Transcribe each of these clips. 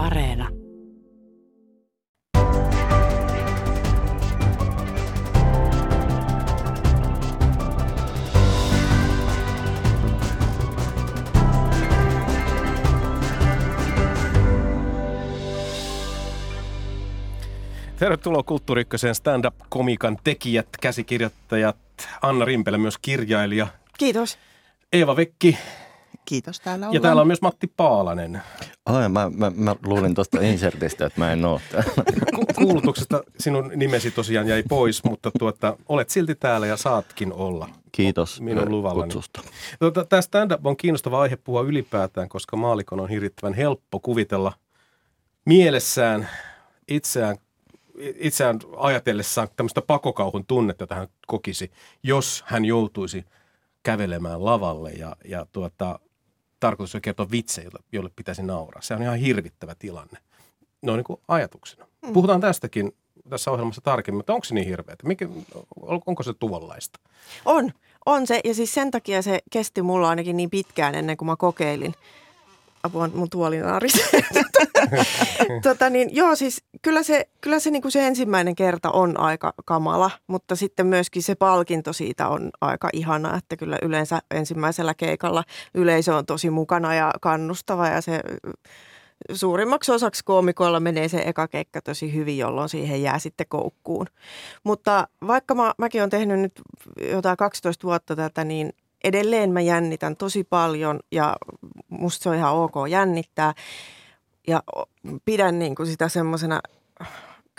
Areena. Tervetuloa Kulttuuri stand-up-komikan tekijät, käsikirjoittajat, Anna Rimpelä, myös kirjailija, Kiitos. Eeva Vekki Kiitos, täällä ollaan. ja täällä on myös Matti Paalanen. Ai, mä, mä, mä luulin tuosta insertistä, että mä en oo täällä. Ku- Kuulutuksesta sinun nimesi tosiaan jäi pois, mutta tuota, olet silti täällä ja saatkin olla. Kiitos Minun luvallani. kutsusta. Tuota, tämä stand-up on kiinnostava aihe puhua ylipäätään, koska maalikon on hirvittävän helppo kuvitella mielessään itseään, itseään ajatellessaan tämmöistä pakokauhun tunnetta, jota hän kokisi, jos hän joutuisi kävelemään lavalle ja, ja tuota, tarkoitus on kertoa vitsejä, joille pitäisi nauraa. Se on ihan hirvittävä tilanne. No niin kuin ajatuksena. Puhutaan tästäkin tässä ohjelmassa tarkemmin, mutta onko se niin hirveätä? Mikä, on- onko se tuollaista? On, on se. Ja siis sen takia se kesti mulla ainakin niin pitkään ennen kuin mä kokeilin. Apua, mun tuoli tota niin, joo, siis kyllä se, kyllä se, niin kuin se ensimmäinen kerta on aika kamala, mutta sitten myöskin se palkinto siitä on aika ihana, että kyllä yleensä ensimmäisellä keikalla yleisö on tosi mukana ja kannustava ja se suurimmaksi osaksi koomikoilla menee se eka keikka tosi hyvin, jolloin siihen jää sitten koukkuun. Mutta vaikka mä, mäkin olen tehnyt nyt jotain 12 vuotta tätä, niin edelleen mä jännitän tosi paljon ja musta se on ihan ok jännittää. Ja pidän niin kuin sitä semmoisena,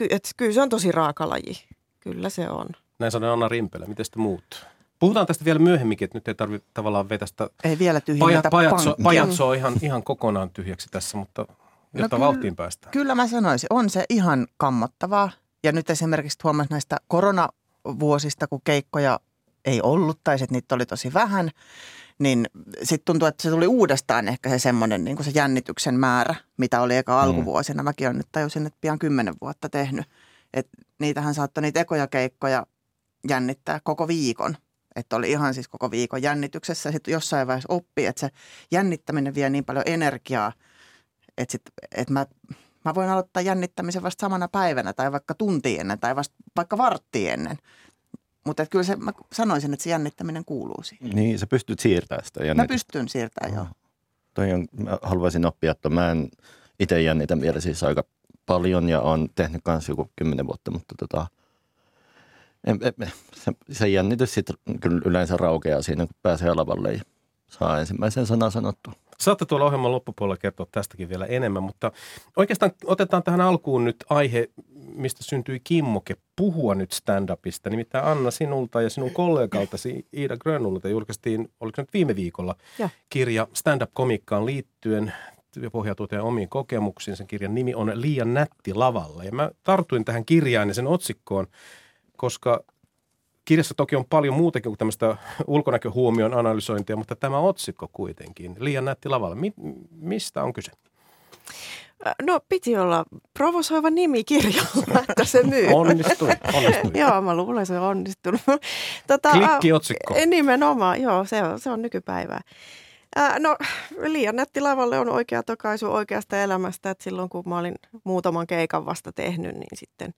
että kyllä se on tosi raaka laji. Kyllä se on. Näin sanoi Anna Rimpelä. Miten sitten muut? Puhutaan tästä vielä myöhemminkin, että nyt ei tarvitse tavallaan vetästä Ei vielä paja, tyhjennetä pajatso, pajatsoa ihan, ihan kokonaan tyhjäksi tässä, mutta jotta kyllä- vauhtiin päästään. Kyllä mä sanoisin, on se ihan kammottavaa. Ja nyt esimerkiksi huomasin näistä koronavuosista, kun keikkoja ei ollut tai sitten niitä oli tosi vähän, niin sitten tuntuu, että se tuli uudestaan ehkä se semmoinen niin se jännityksen määrä, mitä oli eka alkuvuosina. Mäkin olen nyt tajusin, että pian kymmenen vuotta tehnyt. Et niitähän saattoi niitä ekoja keikkoja jännittää koko viikon. Että oli ihan siis koko viikon jännityksessä sitten jossain vaiheessa oppii, että se jännittäminen vie niin paljon energiaa, että, sit, että mä, mä voin aloittaa jännittämisen vasta samana päivänä tai vaikka tunti ennen tai vasta vaikka vartti ennen. Mutta kyllä se, mä sanoisin, että se jännittäminen kuuluu siihen. Niin, sä pystyt siirtämään sitä Mä jännitystä. pystyn siirtämään, joo. Toi on, mä haluaisin oppia, että mä en itse jännitä vielä siis aika paljon ja on tehnyt kanssa joku kymmenen vuotta, mutta tota, en, en, se, se jännitys sitten kyllä yleensä raukeaa siinä, kun pääsee lavalle ja saa ensimmäisen sanan sanottua. Saatte tuolla ohjelman loppupuolella kertoa tästäkin vielä enemmän, mutta oikeastaan otetaan tähän alkuun nyt aihe, mistä syntyi kimmoke puhua nyt stand-upista. Nimittäin Anna sinulta ja sinun kollegaltasi Iida Grönulta julkaistiin, oliko nyt viime viikolla, Joo. kirja stand-up-komikkaan liittyen ja pohjautuu teidän omiin kokemuksiin. Sen kirjan nimi on Liian nätti lavalla. Ja mä tartuin tähän kirjaan ja sen otsikkoon, koska kirjassa toki on paljon muutakin kuin tämmöistä ulkonäköhuomion analysointia, mutta tämä otsikko kuitenkin, liian nätti lavalla. Mi- mistä on kyse? Äh, No piti olla provosoiva nimi kirjalla, että se myy. Onnistui, onnistui. Joo, mä luulen, se on onnistunut. tota, Klikkiotsikko. äh, Nimenomaan, joo, se on, se on nykypäivää. Äh, no, liian nätti lavalle on oikea tokaisu oikeasta elämästä, että silloin kun mä olin muutaman keikan vasta tehnyt, niin sitten,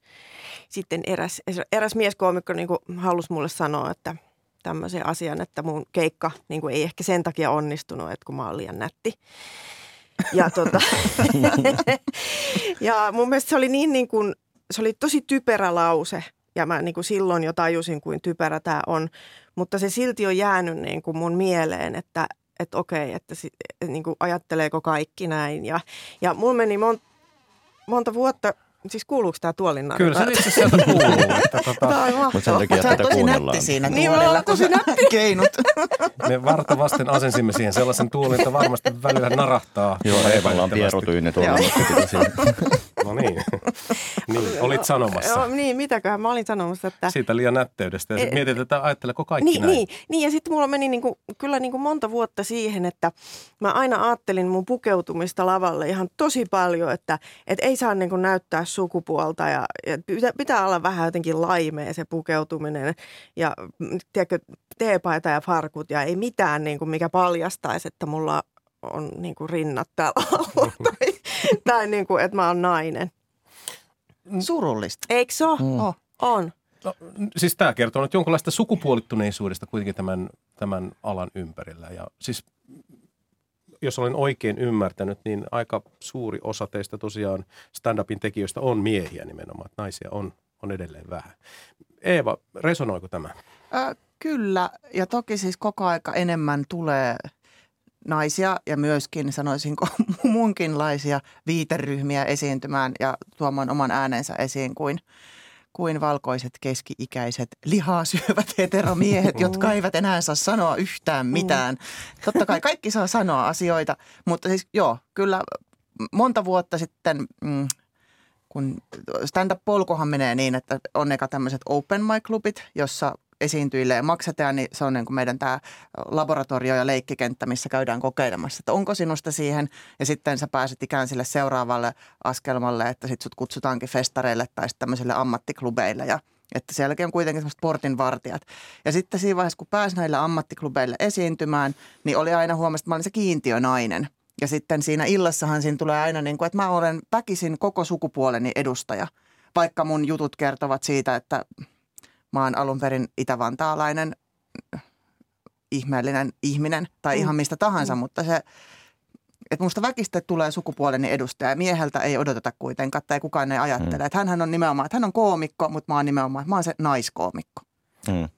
sitten eräs, eräs mieskoomikko niin halusi mulle sanoa, että tämmöisen asian, että mun keikka niin kuin ei ehkä sen takia onnistunut, että kun mä olen liian nätti. Ja, tota, ja mun mielestä se oli niin, niin kuin, se oli tosi typerä lause. Ja mä niin kuin silloin jo tajusin, kuin typerä tämä on. Mutta se silti on jäänyt niin kuin mun mieleen, että, että okei, että si, niin kuin ajatteleeko kaikki näin. Ja, ja mulla meni mon, monta vuotta, siis kuuluuko tämä tuolin Kyllä se itse sieltä kuuluu. Että tota, Tämä on Mutta sen mahtavaa. takia tätä tosi nätti siinä Niin, tuolilla, kun tosi nätti. keinut. me varta vasten asensimme siihen sellaisen tuolin, että varmasti välillä narahtaa. Joo, Eevalla on pierutyyni tuolla. No niin. niin, olit sanomassa Joo, niin, mitäköhän mä olin sanomassa, että... siitä liian nätteydestä. Ja sit Eh, mietit, että ajatteleko kaikki Niin, näin. niin, niin, ja sitten mulla meni niinku, kyllä niinku monta vuotta siihen, että mä aina ajattelin mun pukeutumista lavalle ihan tosi paljon, että et ei saa niinku näyttää sukupuolta ja, ja pitää, pitää olla vähän jotenkin laimea se pukeutuminen ja mm, tiedätkö, teepaita ja farkut ja ei mitään niinku, mikä paljastaisi, että mulla on niinku rinnat täällä alla tai, tai niin kuin, että mä oon nainen. Surullista. Eikö se ole? Mm. Oh. On. No, siis tämä kertoo nyt jonkinlaista sukupuolittuneisuudesta kuitenkin tämän, tämän alan ympärillä. Ja siis jos olen oikein ymmärtänyt, niin aika suuri osa teistä tosiaan stand-upin tekijöistä on miehiä nimenomaan. Naisia on, on edelleen vähän. Eeva, resonoiko tämä? Ö, kyllä, ja toki siis koko aika enemmän tulee naisia ja myöskin sanoisinko muunkinlaisia viiteryhmiä esiintymään ja tuomaan oman äänensä esiin kuin, kuin valkoiset keski-ikäiset lihaa syövät heteromiehet, jotka eivät enää saa sanoa yhtään mitään. Totta kai kaikki saa sanoa asioita, mutta siis joo, kyllä monta vuotta sitten mm, kun stand-up-polkuhan menee niin, että on eka tämmöiset open mic-klubit, jossa esiintyjille maksetaan, niin se on niin kuin meidän tämä laboratorio ja leikkikenttä, missä käydään kokeilemassa, että onko sinusta siihen. Ja sitten sä pääset ikään sille seuraavalle askelmalle, että sit sut kutsutaankin festareille tai sitten tämmöisille ammattiklubeille ja että sielläkin on kuitenkin semmoiset portinvartijat. Ja sitten siinä vaiheessa, kun pääsin näille ammattiklubeille esiintymään, niin oli aina huomasta, että mä olin se kiintiönainen. Ja sitten siinä illassahan siinä tulee aina niin kuin, että mä olen väkisin koko sukupuoleni edustaja. Vaikka mun jutut kertovat siitä, että mä oon alun perin itävantaalainen ihmeellinen ihminen tai ihan mistä tahansa, mm. mutta se, että musta väkistä tulee sukupuoleni edustaja. Mieheltä ei odoteta kuitenkaan tai kukaan ei ajattele. Mm. Että hän on nimenomaan, että hän on koomikko, mutta mä oon nimenomaan, mä oon se naiskoomikko. Mm.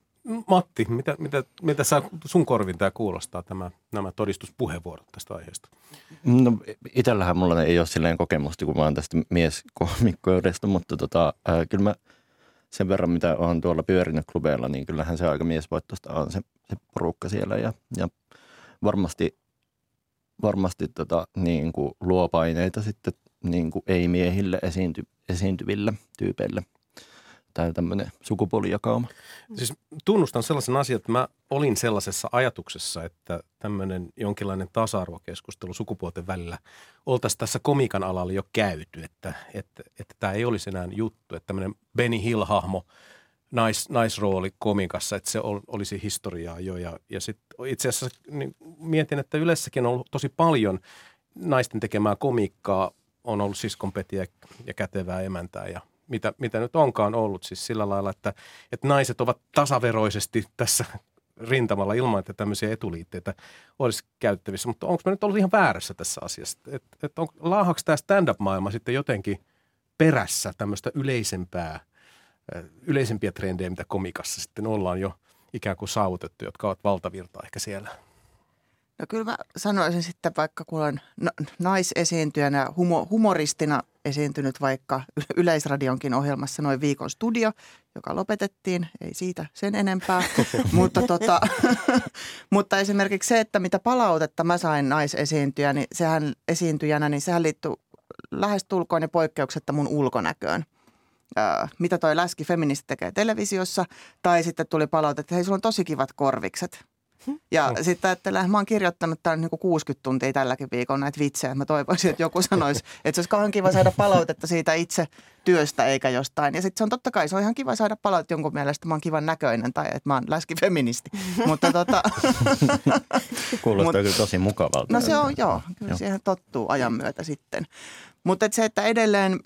Matti, mitä, mitä, mitä sä, sun korvin tämä kuulostaa, tämä, nämä todistuspuheenvuorot tästä aiheesta? No itsellähän mulla ei ole silleen kokemusta, kun mä oon tästä mieskoomikkoudesta, mutta tota, äh, kyllä mä sen verran, mitä on tuolla pyörinyt klubeilla, niin kyllähän se aika miesvoittoista on se, se porukka siellä ja, ja varmasti, varmasti tota, niin kuin luo paineita sitten niin kuin ei-miehille esiinty, esiintyville tyypeille – tämä tämmöinen sukupuolijakauma? Siis tunnustan sellaisen asian, että mä olin sellaisessa ajatuksessa, että tämmöinen jonkinlainen tasa-arvokeskustelu sukupuolten välillä oltaisiin tässä komikan alalla jo käyty, että, että, että tämä ei olisi enää juttu, että tämmöinen Benny Hill-hahmo, nais, naisrooli komikassa, että se olisi historiaa jo. Ja, ja sitten itse asiassa niin mietin, että Ylessäkin on ollut tosi paljon naisten tekemää komikkaa, on ollut siskompetiä ja kätevää emäntää ja mitä, mitä nyt onkaan ollut siis sillä lailla, että, että naiset ovat tasaveroisesti tässä rintamalla ilman, että tämmöisiä etuliitteitä olisi käyttävissä. Mutta onko me nyt ollut ihan väärässä tässä asiassa? Että et on, laahaks tämä stand-up-maailma sitten jotenkin perässä tämmöistä yleisempää, yleisempiä trendejä, mitä komikassa sitten ollaan jo ikään kuin saavutettu, jotka ovat valtavirtaa ehkä siellä? No kyllä mä sanoisin sitten vaikka kun olen naisesiintyjänä, humo, humoristina esiintynyt vaikka Yleisradionkin ohjelmassa noin viikon studio, joka lopetettiin, ei siitä sen enempää. mutta, tota, mutta esimerkiksi se, että mitä palautetta mä sain naisesiintyjä, niin sehän esiintyjänä, niin sehän liittyy lähestulkoon ja poikkeuksetta mun ulkonäköön. Äh, mitä toi läski feministi tekee televisiossa, tai sitten tuli palautetta, että hei, sulla on tosi kivat korvikset – ja mm. sitten ajattelen, mä oon kirjoittanut tämän niin 60 tuntia tälläkin viikolla näitä vitsejä. Mä toivoisin, että joku sanoisi, että se olisi kauhean kiva saada palautetta siitä itse työstä eikä jostain. Ja sitten se on totta kai, se on ihan kiva saada palautetta jonkun mielestä, mä oon kivan näköinen tai että mä oon läskifeministi. Mutta tota... Kuulostaa Mut, kyllä tosi mukavalta. No se on, joo. Kyllä joo. siihen tottuu ajan myötä sitten. Mutta et se, että edelleen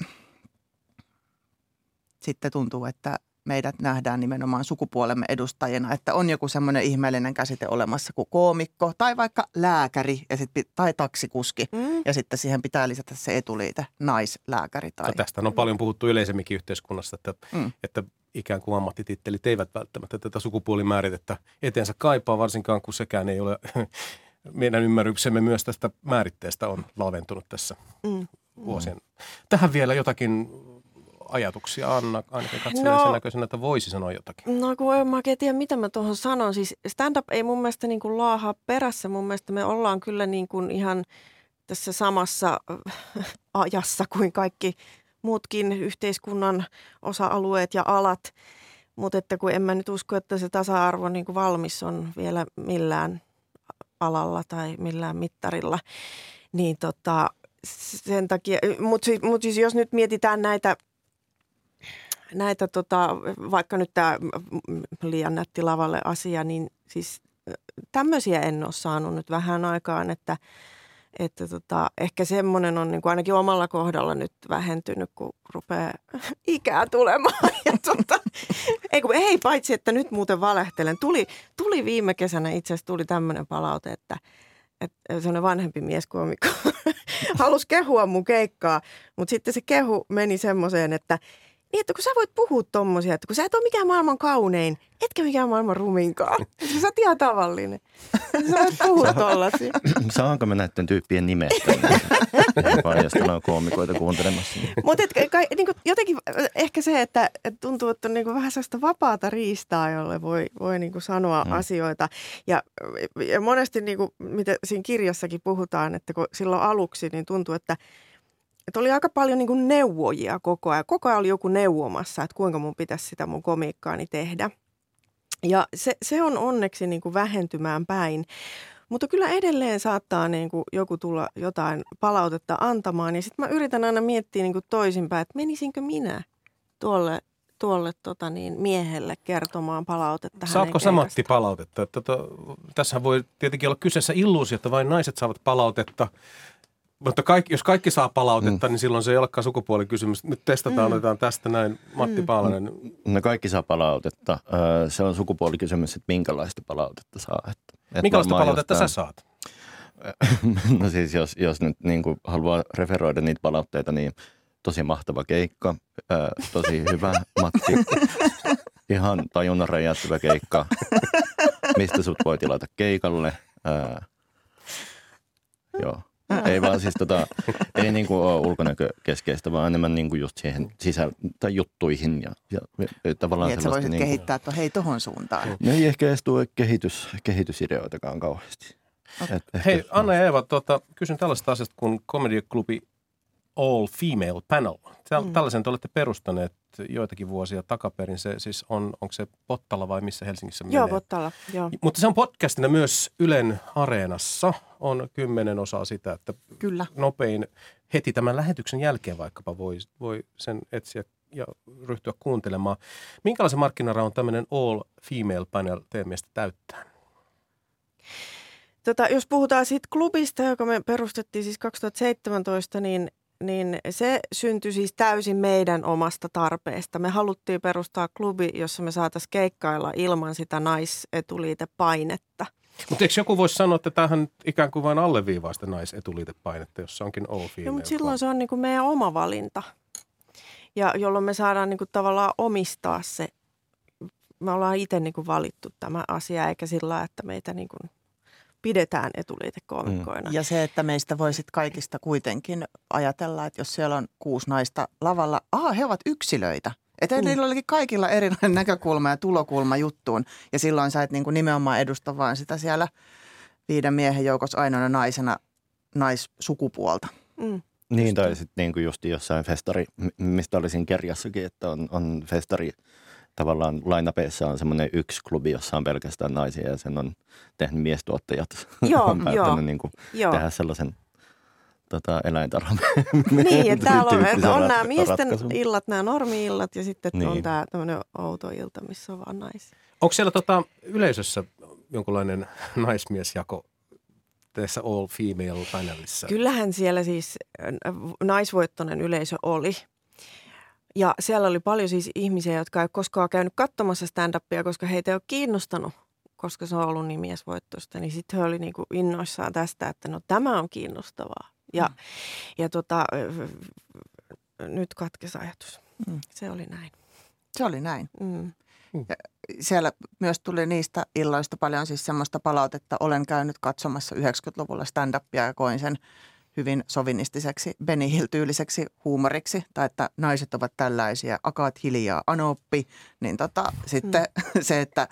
sitten tuntuu, että meidät nähdään nimenomaan sukupuolemme edustajina, että on joku semmoinen ihmeellinen käsite olemassa kuin koomikko tai vaikka lääkäri ja sit, tai taksikuski mm. ja sitten siihen pitää lisätä se etuliite naislääkäri. Tai... No tästä on paljon puhuttu yleisemminkin yhteiskunnassa, että, mm. että ikään kuin ammattitittelit eivät välttämättä tätä sukupuolimääritettä eteensä kaipaa, varsinkaan kun sekään ei ole, meidän ymmärryksemme myös tästä määritteestä on laventunut tässä mm. vuosien. Tähän vielä jotakin ajatuksia Anna, ainakin katselen no, sen näköisenä, että voisi sanoa jotakin? No kun en mä oikein tiedä, mitä mä tuohon sanon. Siis stand-up ei mun mielestä niin kuin laahaa perässä. Mun mielestä me ollaan kyllä niin kuin ihan tässä samassa äh, ajassa kuin kaikki muutkin yhteiskunnan osa-alueet ja alat. Mutta että kun en mä nyt usko, että se tasa-arvo niin kuin valmis on vielä millään alalla tai millään mittarilla, niin tota, sen takia, mutta siis, mut siis jos nyt mietitään näitä näitä, tota, vaikka nyt tämä liian nätti lavalle asia, niin siis tämmöisiä en ole saanut nyt vähän aikaan, että, että tota, ehkä semmoinen on niin kuin ainakin omalla kohdalla nyt vähentynyt, kun rupeaa ikää tulemaan. Ja tota, ei, kun, ei, paitsi että nyt muuten valehtelen. Tuli, tuli viime kesänä itse asiassa tuli tämmöinen palaute, että, että semmoinen vanhempi mieskoomikko halusi kehua mun keikkaa, mutta sitten se kehu meni semmoiseen, että niin, että kun sä voit puhua tommosia, että kun sä et ole mikään maailman kaunein, etkä mikään maailman ruminkaan. Sä oot ihan tavallinen. Sä voit puhua tollasia. Saanko mä näiden tyyppien nimestä? Vai jos täällä on koomikoita kuuntelemassa. Mutta niin jotenkin ehkä se, että et tuntuu, että on niin vähän sellaista vapaata riistaa, jolle voi, voi niin sanoa hmm. asioita. Ja, ja monesti, niin kuin, mitä siinä kirjassakin puhutaan, että kun silloin aluksi niin tuntuu, että – että oli aika paljon niin kuin neuvojia koko ajan. Koko ajan oli joku neuvomassa, että kuinka mun pitäisi sitä mun komiikkaani tehdä. Ja se, se on onneksi niin kuin vähentymään päin. Mutta kyllä edelleen saattaa niin kuin joku tulla jotain palautetta antamaan. Ja sitten mä yritän aina miettiä niin kuin toisinpäin, että menisinkö minä tuolle, tuolle tota niin, miehelle kertomaan palautetta Saatko samatti palautetta? Tota, tässä voi tietenkin olla kyseessä illuusio, että vain naiset saavat palautetta. Mutta kaikki, jos kaikki saa palautetta, mm. niin silloin se ei olekaan sukupuolikysymys. Nyt testataan, mm. otetaan tästä näin. Matti mm. Paalanen. No kaikki saa palautetta. Se on sukupuolikysymys, että minkälaista palautetta saa. Että, että minkälaista palautetta jostain... sä saat? no siis jos, jos nyt niin kuin haluaa referoida niitä palautteita, niin tosi mahtava keikka, tosi hyvä Matti, ihan tajunnan räjäyttävä keikka, mistä sut voi tilata keikalle. joo. Ei vaan siis tota, ei niinku ole ulkonäkökeskeistä, vaan enemmän niinku just siihen sisä- tai juttuihin ja, ja, ja tavallaan niin, että sä voisit niinku, kehittää, että hei tohon suuntaan. No ei ehkä edes tule kehitys, kehitysideoitakaan kauheasti. Okay. Et, hei Anna ja Eeva, tuota, kysyn tällaista asiasta kuin Comedy Clubi All Female Panel. Mm. Tällaisen te olette perustaneet joitakin vuosia takaperin. Se siis on, onko se Pottala vai missä Helsingissä menee? Joo, Pottala, joo. Mutta se on podcastina myös Ylen Areenassa. On kymmenen osaa sitä, että Kyllä. nopein heti tämän lähetyksen jälkeen vaikkapa voi, voi sen etsiä ja ryhtyä kuuntelemaan. Minkälaisen markkinaraun tämmöinen All Female Panel teidän mielestä täyttää? Tota, jos puhutaan siitä klubista, joka me perustettiin siis 2017, niin niin se syntyi siis täysin meidän omasta tarpeesta. Me haluttiin perustaa klubi, jossa me saataisiin keikkailla ilman sitä naisetuliitepainetta. Mutta eikö joku voisi sanoa, että tämähän ikään kuin vain alleviivaa naisetuliitepainetta, jossa onkin all no, mutta silloin se on niin kuin meidän oma valinta, ja jolloin me saadaan niin kuin tavallaan omistaa se. Me ollaan itse niin kuin valittu tämä asia, eikä sillä että meitä niin kuin pidetään etuliitekoomikkoina. Mm. Ja se, että meistä voisit kaikista kuitenkin ajatella, että jos siellä on kuusi naista lavalla, aha, he ovat yksilöitä. Että mm. niillä olikin kaikilla erilainen näkökulma ja tulokulma juttuun. Ja silloin sä et niin kuin nimenomaan edusta vaan sitä siellä viiden miehen joukossa ainoana naisena naissukupuolta. Mm. Niin, tai sitten niin kuin just jossain festari, mistä olisin kerjassakin, että on, on festari – tavallaan lainapeissa on semmoinen yksi klubi, jossa on pelkästään naisia ja sen on tehnyt miestuottajat. Joo, on joo, niin kuin joo. tehdä sellaisen tota, eläintarhamme. Niin, että täällä on, että on nämä miesten ratkaisu. illat, nämä normi-illat ja sitten niin. on tämä tämmöinen outo ilta, missä on vaan naisia. Onko siellä tota, yleisössä jonkunlainen naismiesjako tässä all female panelissa? Kyllähän siellä siis naisvoittoinen yleisö oli. Ja siellä oli paljon siis ihmisiä, jotka ei koskaan käynyt katsomassa stand-upia, koska heitä ei ole kiinnostanut, koska se on ollut niin miesvoittoista. Niin sitten he oli niin kuin innoissaan tästä, että no tämä on kiinnostavaa. Ja, mm. ja tota, nyt katkesi ajatus. Mm. Se oli näin. Se oli näin. Mm. Ja siellä myös tuli niistä illoista paljon siis semmoista palautetta. Olen käynyt katsomassa 90-luvulla stand-upia ja koin sen – hyvin sovinistiseksi, Benny Hill-tyyliseksi huumoriksi, tai että naiset ovat tällaisia, akaat hiljaa, anoppi, niin tota, sitten mm. se, että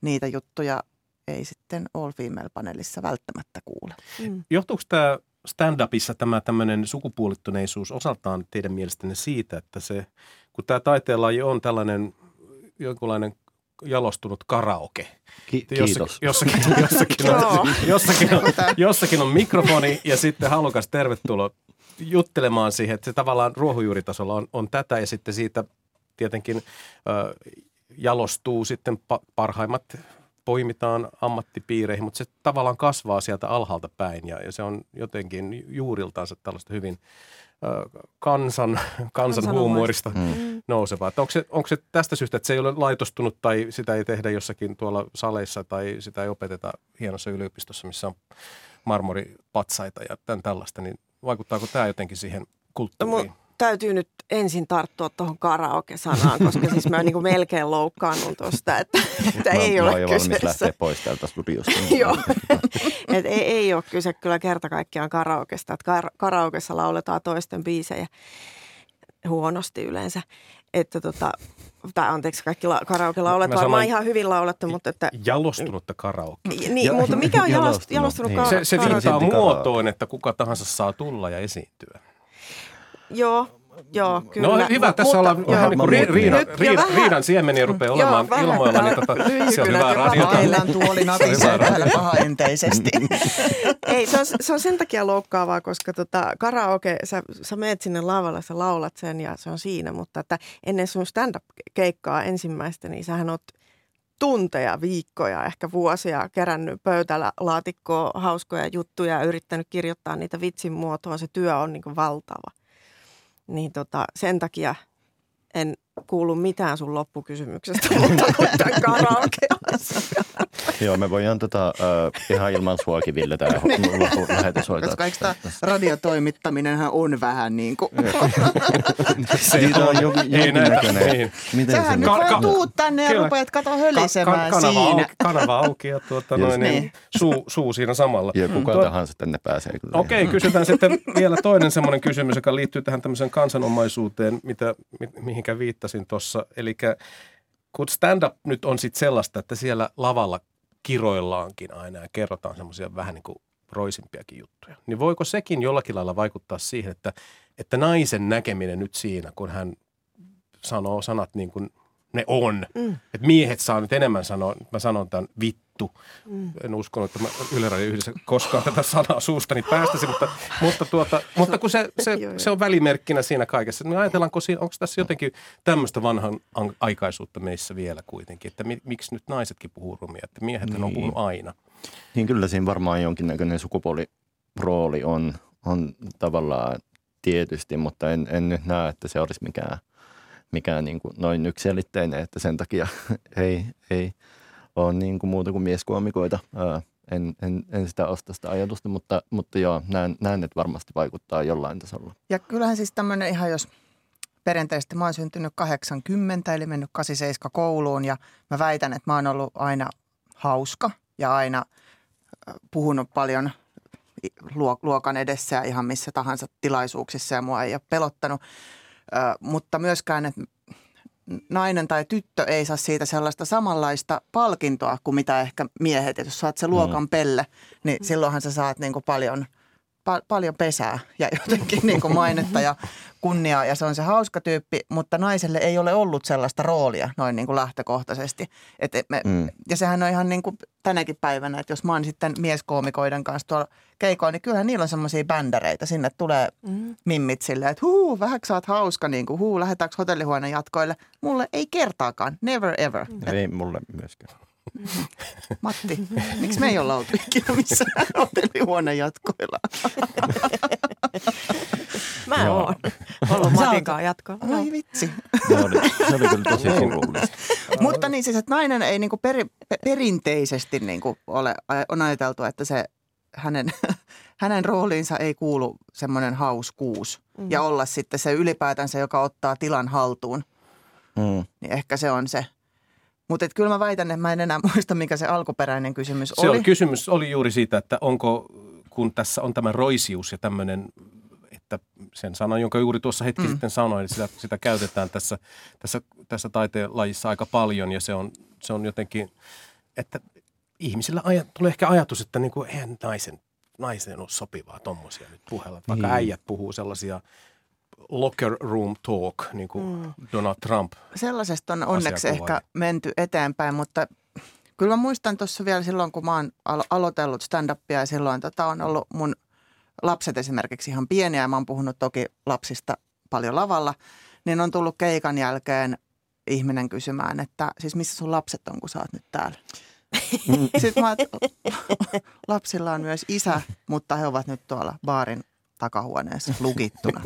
niitä juttuja ei sitten All Female-paneelissa välttämättä kuule. Mm. Johtuuko tämä stand-upissa tämä tämmöinen sukupuolittuneisuus osaltaan teidän mielestänne siitä, että se, kun tämä taiteenlaji on tällainen jonkunlainen jalostunut karaoke. Ki- kiitos. Jossakin, jossakin, jossakin, on, jossakin, on, jossakin on mikrofoni ja sitten halukas tervetuloa juttelemaan siihen, että se tavallaan ruohonjuuritasolla on, on tätä ja sitten siitä tietenkin ö, jalostuu sitten pa- parhaimmat poimitaan ammattipiireihin, mutta se tavallaan kasvaa sieltä alhaalta päin ja, ja se on jotenkin juuriltaansa tällaista hyvin kansan, kansan huumorista Mm. nousevaa. Onko, se, onko se tästä syystä, että se ei ole laitostunut tai sitä ei tehdä jossakin tuolla saleissa tai sitä ei opeteta hienossa yliopistossa, missä on marmoripatsaita ja tämän tällaista, niin vaikuttaako tämä jotenkin siihen No, kulttuuriin? mun täytyy nyt ensin tarttua tuohon karaoke-sanaan, koska siis mä niin melkein loukkaannun tuosta, että, että Mä- ei mä ole kyseessä. lähteä pois täältä studiosta. Joo. Et ei, ei ole kyse kyllä kerta kaikkiaan karaokesta. Että kar- karaokessa lauletaan toisten biisejä huonosti yleensä. Että tota, tai anteeksi, kaikki la- karaoke-laulet Mä varmaan sanoin- ihan hyvin laulettu, mutta että... Jalostunutta karaoke. Niin, Ja- mutta mikä on jalostunut, jalostunut, niin. ka- Se, se karaoke? viittaa muotoon, että kuka tahansa saa tulla ja esiintyä. Joo, joo, kyllä. no hyvä, tässä mutta- ollaan joo. vähän niin kuin ri, riidan, nyt riidan, vähän- riidan siemeniä rupeaa Joo, olemaan vähän ilmoilla, niin tota, se on hyvää radiota. Meillä on tuoli natisee täällä pahaenteisesti. Ei, se on, se on sen takia loukkaavaa, koska tota, karaoke, sä, sä meet sinne lavalle, sä laulat sen ja se on siinä, mutta että ennen sun stand-up-keikkaa ensimmäistä, niin sähän oot tunteja, viikkoja, ehkä vuosia kerännyt pöytällä laatikkoa hauskoja juttuja ja yrittänyt kirjoittaa niitä vitsin muotoon. Se työ on niin kuin valtava. Niin tota, sen takia en kuulu mitään sun loppukysymyksestä, mutta karaoke Joo, me voidaan tota, uh, ihan ilman suokin Ville tämä loppu lähetys hoitaa. Koska eikö tämä radiotoimittaminenhan on vähän niin kuin... Se Siitä on on- jokin, ei niin. Miten Sähän se nyt vaan tuut tänne ja rupeat kato Ka- hölisemään ka- kanava, siinä. auki, kanava auki ja tuota, Just noin, niin. niin. suu, suu siinä samalla. Ja kuka tahansa tänne pääsee kyllä. Okei, kysytään sitten vielä toinen semmoinen kysymys, joka liittyy tähän tämmöiseen kansanomaisuuteen, mitä, mi, mihinkä viittasin tuossa. Eli kun stand-up nyt on sitten sellaista, että siellä lavalla kiroillaankin aina ja kerrotaan semmoisia vähän niin kuin roisimpiakin juttuja, niin voiko sekin jollakin lailla vaikuttaa siihen, että, että naisen näkeminen nyt siinä, kun hän sanoo sanat niin kuin ne on, Mm. että miehet saa nyt enemmän sanoa, mä sanon tämän vittu. Mm. En uskonut, että mä Yle Radio yhdessä koskaan tätä sanaa suustani päästäisin, mutta, mutta, tuota, mutta kun se, se, se on välimerkkinä siinä kaikessa, niin ajatellaanko siinä, onko tässä jotenkin tämmöistä vanhan an- aikaisuutta meissä vielä kuitenkin, että mi, miksi nyt naisetkin puhuu rumia, että miehet niin. on puhunut aina. Niin kyllä siinä varmaan jonkinnäköinen sukupuolirooli on, on tavallaan tietysti, mutta en, en nyt näe, että se olisi mikään, mikään niin kuin noin yksiselitteinen, että sen takia ei, ei ole niin kuin muuta kuin mieskoomikoita. Ää, En, en, en sitä osta sitä ajatusta, mutta, mutta joo, näen, näen, että varmasti vaikuttaa jollain tasolla. Ja kyllähän siis tämmöinen ihan jos perinteisesti mä oon syntynyt 80, eli mennyt 87 kouluun ja mä väitän, että mä oon ollut aina hauska ja aina puhunut paljon luokan edessä ja ihan missä tahansa tilaisuuksissa ja mua ei ole pelottanut. Mutta myöskään, että nainen tai tyttö ei saa siitä sellaista samanlaista palkintoa kuin mitä ehkä miehet. Et jos saat se luokan pelle, niin silloinhan sä saat niin kuin paljon, pa- paljon pesää ja jotenkin niin kuin mainetta ja kunniaa ja se on se hauska tyyppi, mutta naiselle ei ole ollut sellaista roolia noin niin kuin lähtökohtaisesti. Et et me, Mm. ja sehän on ihan niin kuin tänäkin päivänä, että jos mä oon sitten mieskoomikoiden kanssa tuolla keikoilla, niin kyllähän niillä on semmoisia bändäreitä. Sinne tulee Mm. mimmit silleen, että huu, vähäksi sä oot hauska, niin kuin, huu, lähdetäänkö hotellihuoneen jatkoille. Mulle ei kertaakaan, never ever. Et, Ei mulle myöskään. Matti, miksi me ei olla oltu ikinä missään hotellihuoneen jatkoilla? Mä Joo. oon ollut Matinkaan jatkoa. Ai vitsi. Se oli, se oli kyllä tosi surullista. Mutta niin siis, että nainen ei niinku peri, pe- perinteisesti niinku ole, on ajateltu, että se hänen, hänen rooliinsa ei kuulu semmoinen hauskuus. Mm. Ja olla sitten se ylipäätänsä, joka ottaa tilan haltuun. Mm. Niin ehkä se on se. Mutta kyllä mä väitän, että mä en enää muista, mikä se alkuperäinen kysymys Se oli. oli. kysymys oli juuri siitä, että onko, kun tässä on tämä roisius ja tämmöinen, että sen sanan, jonka juuri tuossa hetki Mm. sitten sanoin, niin sitä, sitä käytetään tässä, tässä, tässä taiteen lajissa aika paljon ja se on, se on jotenkin, että ihmisillä aja, tulee ehkä ajatus, että niin kuin, eihän naisen, naisen ole sopivaa tommosia nyt puhella. Vaikka Niin. äijät puhuu sellaisia locker room talk, niin kuin Mm. mm. Donald Trump. Sellaisesta on onneksi ehkä menty eteenpäin, mutta kyllä mä muistan tuossa vielä silloin, kun mä oon alo- aloitellut stand-upia ja silloin tota on ollut mun lapset esimerkiksi ihan pieniä ja mä oon puhunut toki lapsista paljon lavalla, niin on tullut keikan jälkeen ihminen kysymään, että siis missä sun lapset on, kun sä oot nyt täällä? Sitten mä, lapsilla on myös isä, mutta he ovat nyt tuolla baarin takahuoneessa lukittuna.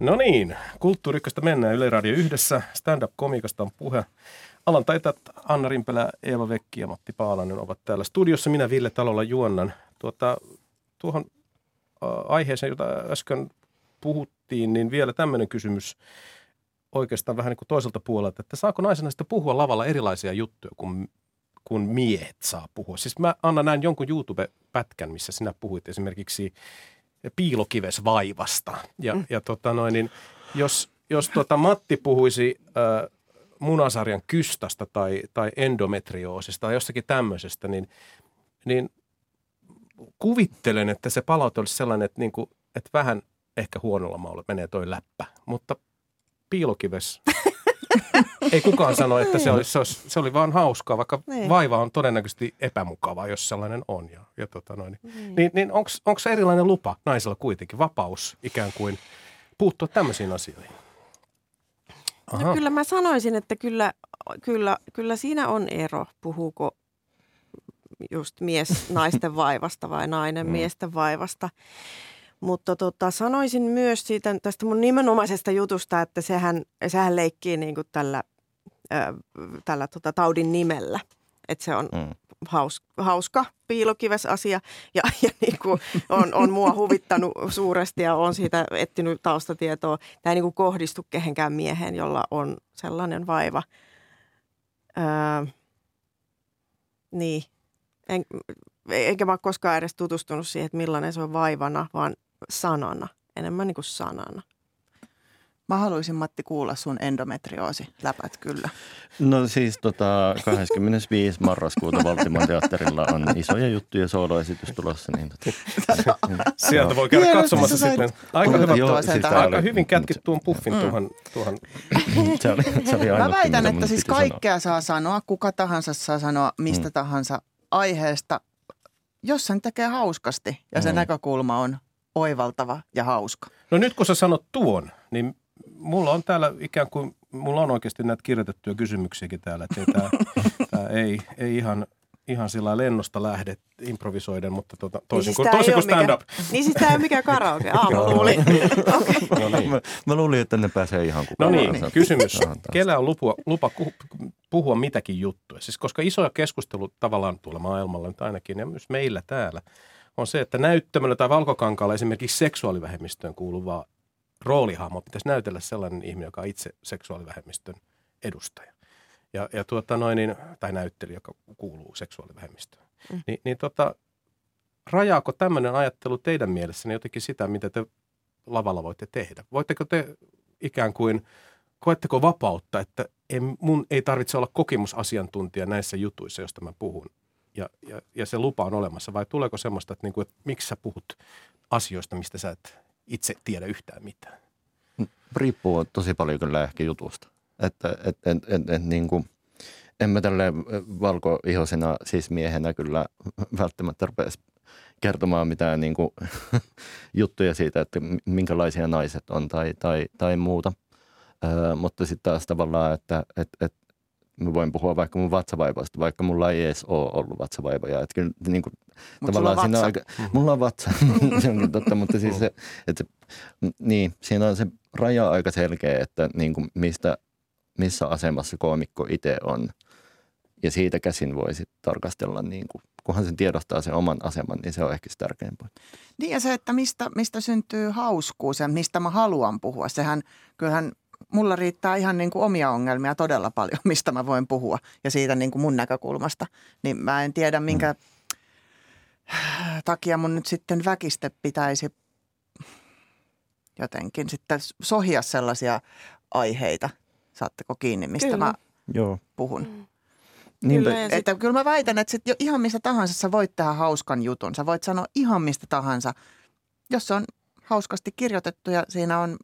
No niin, kulttuurikasta mennään Yle Radio yhdessä. Stand-up-komikasta on puhe. Alan taitat Anna Rimpelä, Eeva Vekki ja Matti Paalanen ovat täällä studiossa. Minä Ville Talolla juonnan. Tuota, tuohon aiheeseen, jota äsken puhuttiin, niin vielä tämmöinen kysymys oikeastaan vähän niin kuin toiselta puolelta, että saako naisena sitten puhua lavalla erilaisia juttuja kuin, kuin miehet saa puhua? Siis mä annan näin jonkun YouTube-pätkän, missä sinä puhuit esimerkiksi piilokivesvaivasta. Ja, mm. ja tota noin, niin jos, jos tota Matti puhuisi äh, munasarjan kystasta tai, tai endometrioosista tai jostakin tämmöisestä, niin, niin kuvittelen, että se palaute olisi sellainen, että, niin kuin, että vähän ehkä huonolla maulla menee toi läppä. Mutta piilokives ei kukaan sano, että se oli, se, olisi, se oli vaan hauskaa, vaikka niin. vaiva on todennäköisesti epämukava, jos sellainen on. Ja, ja tota noin. Niin, niin, niin onko se erilainen lupa naisella kuitenkin, vapaus ikään kuin puuttua tämmöisiin asioihin? Aha. No kyllä mä sanoisin, että kyllä, kyllä, kyllä siinä on ero, puhuuko just mies naisten vaivasta vai nainen mm. miesten vaivasta. Mutta tota, sanoisin myös siitä, tästä mun nimenomaisesta jutusta, että sehän, sehän leikkii niin kuin tällä, tällä tota, taudin nimellä. Että se on mm. haus, hauska piilokivesasia ja, ja niin kuin on, on mua huvittanut suuresti ja on siitä etsinyt taustatietoa. Tämä ei niin kuin kohdistu kehenkään mieheen, jolla on sellainen vaiva. Öö, niin. En, enkä mä ole koskaan edes tutustunut siihen, että millainen se on vaivana, vaan sanana, enemmän niin kuin sanana. Mä haluaisin Matti kuulla sun endometrioosi läpät kyllä. No siis tota, 25. marraskuuta Valtimon teatterilla on isoja juttuja sooloesitys tulossa. Niin tota, Sieltä voi käydä katsomassa sitten. Aika, hyvä, joo, siis aika hyvin kätkit tuon puffin mm. tuohon. tuohon. se oli, se oli Mä väitän, että siis kaikkea sanoa. saa sanoa, kuka tahansa saa sanoa mistä mm. tahansa aiheesta, jos sen tekee hauskasti ja se mm. näkökulma on oivaltava ja hauska. No nyt kun sä sanot tuon, niin mulla on täällä ikään kuin, mulla on oikeasti näitä kirjoitettuja kysymyksiäkin täällä, että ei, tämä, tämä ei, ei ihan, ihan sillä lennosta lähde improvisoiden, mutta tuota, toisin, niin siis kuin, toisin kuin stand-up. Mikä, niin siis tämä ei ole mikään karaoke. Ah, mä luulin. okay. no niin. mä, mä luulin, että ne pääsee ihan kukaan. No niin, kysymys. Kellä on lupa, lupa puhua mitäkin juttuja? Siis koska isoja keskustelu tavallaan tuolla maailmalla nyt ainakin ja myös meillä täällä – on se, että näyttämällä tai valkokankaalla esimerkiksi seksuaalivähemmistöön kuuluvaa roolihahmo pitäisi näytellä sellainen ihminen, joka on itse seksuaalivähemmistön edustaja. Ja, ja tuota noin, niin, tai näyttelijä, joka kuuluu seksuaalivähemmistöön. Mm. Ni, niin tota, rajaako tämmöinen ajattelu teidän mielessäni jotenkin sitä, mitä te lavalla voitte tehdä? Voitteko te ikään kuin, koetteko vapautta, että en, mun ei tarvitse olla kokemusasiantuntija näissä jutuissa, joista mä puhun, ja, ja, ja se lupa on olemassa? Vai tuleeko semmoista, että, niin kuin, että miksi sä puhut asioista, mistä sä et itse tiedä yhtään mitään? Riippuu tosi paljon kyllä ehkä jutusta. Että et, et, et, et, niin kuin, en mä tälle valkoihoisena siis miehenä kyllä välttämättä rupesi kertomaan mitään niin kuin, juttuja siitä, että minkälaisia naiset on tai, tai, tai muuta. Ö, mutta sitten taas tavallaan, että et, et, mä voin puhua vaikka mun vatsavaivasta, vaikka mulla ei edes ole ollut vatsavaivoja. Että kyllä, niin kuin, Mut tavallaan sulla on vatsa. Aika. Mulla on vatsa, se onkin totta, mutta siis se, että niin, siinä on se raja aika selkeä, että niin kuin mistä, missä asemassa koomikko itse on. Ja siitä käsin voisi tarkastella, niin kuin, kunhan sen tiedostaa sen oman aseman, niin se on ehkä se tärkein Niin ja se, että mistä, mistä syntyy hauskuus ja mistä mä haluan puhua. Sehän, kyllähän mulla riittää ihan niin kuin omia ongelmia todella paljon, mistä mä voin puhua ja siitä niin kuin mun näkökulmasta. Niin mä en tiedä, minkä takia mun nyt sitten väkiste pitäisi jotenkin sitten sohia sellaisia aiheita. Saatteko kiinni, mistä kyllä. mä Joo. puhun? Mm. Niin, kyllä, että, sit... kyllä mä väitän, että sit jo ihan mistä tahansa sä voit tehdä hauskan jutun. Sä voit sanoa ihan mistä tahansa, jos se on hauskasti kirjoitettu ja siinä on,